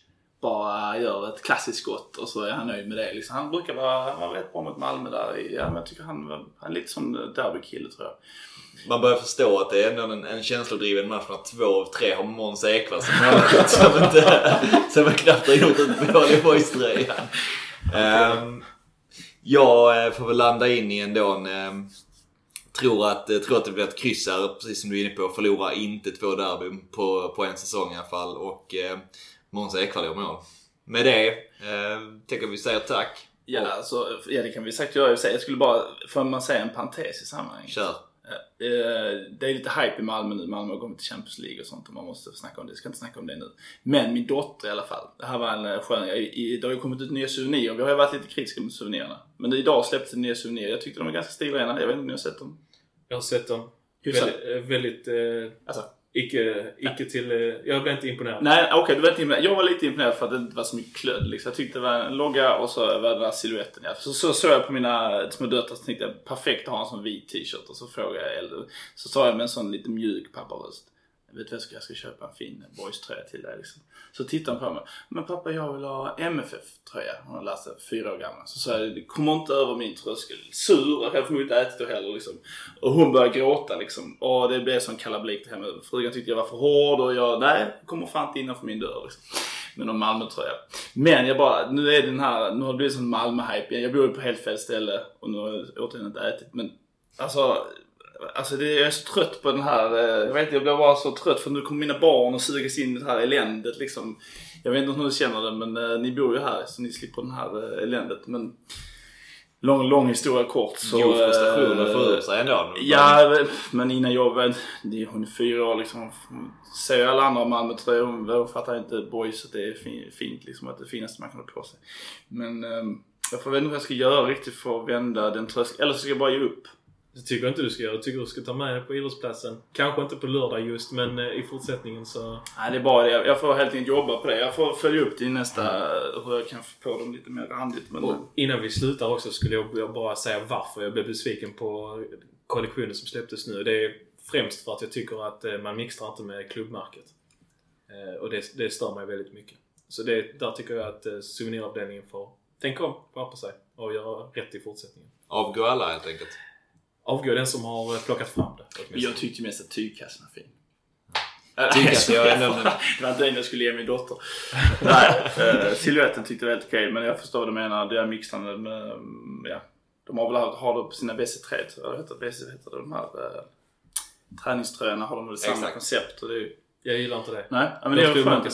bara gör ett klassiskt skott och så är han nöjd med det. Liksom. Han brukar vara, vara rätt bra mot Malmö där. i- Ja, men jag tycker han, var- han är lite som derbykille tror jag.
Man börjar förstå att det är ändå en, en känslodriven match när två av tre har Måns Ekvall som målskytt som, inte, som knappt har gjort ett mål i boys-tröjan. Ehm, jag eh, får väl landa in i ändå en... ehm, tror, att, eh, tror att det blir ett kryss här, precis som du är inne på. Förlora inte två derbyn på, på en säsong i alla fall. Och eh, Måns Ekvall gör mål. Med det eh, tänker vi säga tack.
Ja, alltså, ja det kan vi säkert göra och. Jag skulle bara, får man säga en parentes i sammanhanget?
Kör.
Eh, Det är lite hype i Malmö nu. Malmö har kommit till Champions League och sånt och man måste snacka om det. Jag ska inte snacka om det nu. Men min dotter i alla fall. Det här var en eh, skön Det har ju kommit ut nya souvenirer. Vi har ju varit lite kritiska mot souvenirerna. Men idag släpptes det nya souvenirer. Jag tyckte de var ganska stilrena. Jag vet inte om ni har sett dem?
Jag har sett dem.
Hyfsat.
Väldigt, eh, väldigt eh,
Alltså,
icke, icke till... Eh, jag blev inte imponerad.
nej, okej, du var inte imponerad. Jag var lite imponerad för att det inte var så mycket klöd. Liksom. Jag tyckte det var en logga och så var den här siluetten. Ja. Så, så såg jag på mina små döttrar så tänkte jag perfekt att ha en sån vit t-shirt. Och så frågade jag äldre. Så sa jag med en sån lite mjuk papparöst. Vet vet vad jag ska, köpa en fin boys-tröja till dig liksom. Så tittade han på mig. Men pappa jag vill ha MFF-tröja. Hon har läst fyra år gammal. Så sa jag, det kommer inte över min tröskel. Sur, jag har förmodligen inte ätit det heller liksom. Och hon började gråta liksom. Och det blev sån kalabalik hemma. Frugan tyckte jag var för hård och jag, nej, kommer fan inte innanför min dörr liksom. Med någon Malmö-tröja. Men jag bara, nu är den här, nu har det blivit sån Malmö-hype igen. Jag bor ju på helt fel ställe och nu har jag återigen inte ätit. Men alltså, Alltså det, jag är så trött på den här, eh, jag vet inte, jag blir bara så trött för nu kommer mina barn och sugas in i det här eländet liksom. Jag vet inte om ni känner det men eh, ni bor ju här så ni slipper den här eh, eländet. Men lång, lång historia kort så...
God frustration att få ur sig ändå.
Ja, men innan det- hon är fyra år liksom. Ser alla andra Malmö-tröjor, hon, hon fattar inte boys att det är fin- fint liksom. Att det finaste man kan ha på sig. Men ehm, jag får veta vad jag ska göra riktigt för att vända den tröskeln. Eller så ska jag bara ge upp.
Det tycker jag inte du ska göra. Jag tycker du ska ta med dig på idrottsplatsen. Kanske inte på lördag just, men eh, i fortsättningen så...
Nej, det är bara det. Jag får helt enkelt jobba på det. Jag får följa upp det i nästa, hur jag kan få på dem lite mer randigt. Men,
Och innan vi slutar också skulle jag bara säga varför jag blev besviken på kollektionen som släpptes nu. Det är främst för att jag tycker att eh, man mixtrar inte med klubbmärket. Eh, Och det, det stör mig väldigt mycket. Så det, där tycker jag att souveniravdelningen får tänka om, skärpa sig och göra rätt i fortsättningen.
Avgå alla helt enkelt.
Avgå den som har eh, plockat fram det. åtminstone.
jag tyckte mest att tygkassen var fin.
Tygkasse, jag är ändå-
Det var inte den jag skulle ge min dotter. Nej, eh, siluetten tyckte jag var helt okej. Men jag förstår vad du menar. Det är mixande med, mm, ja. De har väl haft, har det på sina BC3 tror jag det heter. BC heter det, de här eh, träningströjorna har de väl samma
Exakt.
koncept. Och det är, ju-
Jag gillar inte det.
nej, men
De
det är skönt,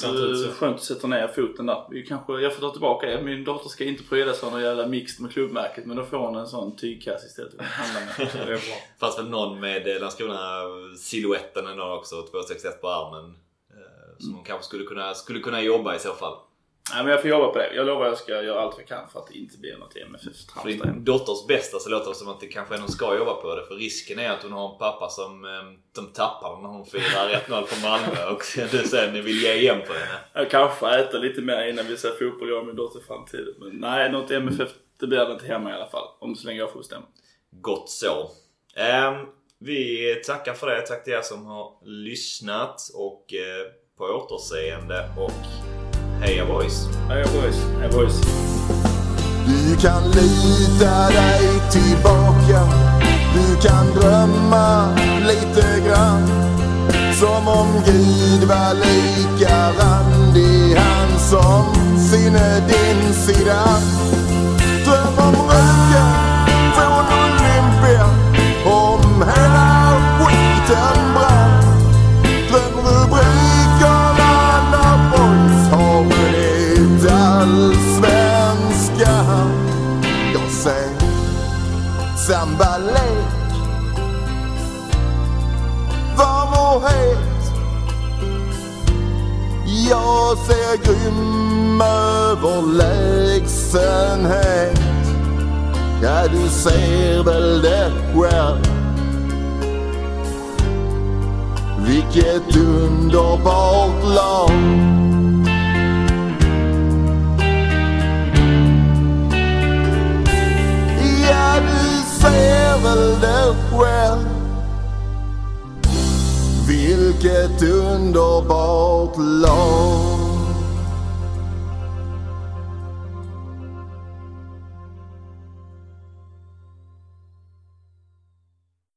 ut
skönt att sätta ner foten där. Vi kanske, jag får ta tillbaka det. Min dotter ska inte prydas av någon jävla mix med klubbmärket. Men då får hon en sån tygkasse istället. att handla med.
Det är
fanns väl någon med eh, Landskrona-siluetten ändå också, 261 på armen. eh, Som hon kanske skulle kunna, skulle kunna jobba i så fall.
Nej men jag får jobba på det. Jag lovar att jag ska göra allt jag kan för att det inte blir något
För
MFF-trams
din
där.
dotters bästa så låter det som att det kanske ändå ska jobba på det. För risken är att hon har en pappa som de tappar när hon firar 1-0 på Malmö och du sen vill ge igen på henne.
Jag kanske äter lite mer innan vi ser fotboll jag och min dotter i framtiden. Men nej, något MFF det blir det inte hemma i alla fall. Om så länge jag får bestämma.
Gott så. Ehm, vi tackar för det. Tack till er som har lyssnat och eh, på återseende och heja boys!
Hej boys. Hej boys.
Du kan lita dig tillbaka Du kan drömma lite grann Som om Gud var lika randig Han som sinne din sida Dröm om röken från Olympia Om hela skiten allsvenskan Jag ser sambalek Varm och het. Jag ser grym överlägsenhet Ja, du ser väl det själv. Vilket underbart lag. ja du ser väl det själv. Vilket underbart lag.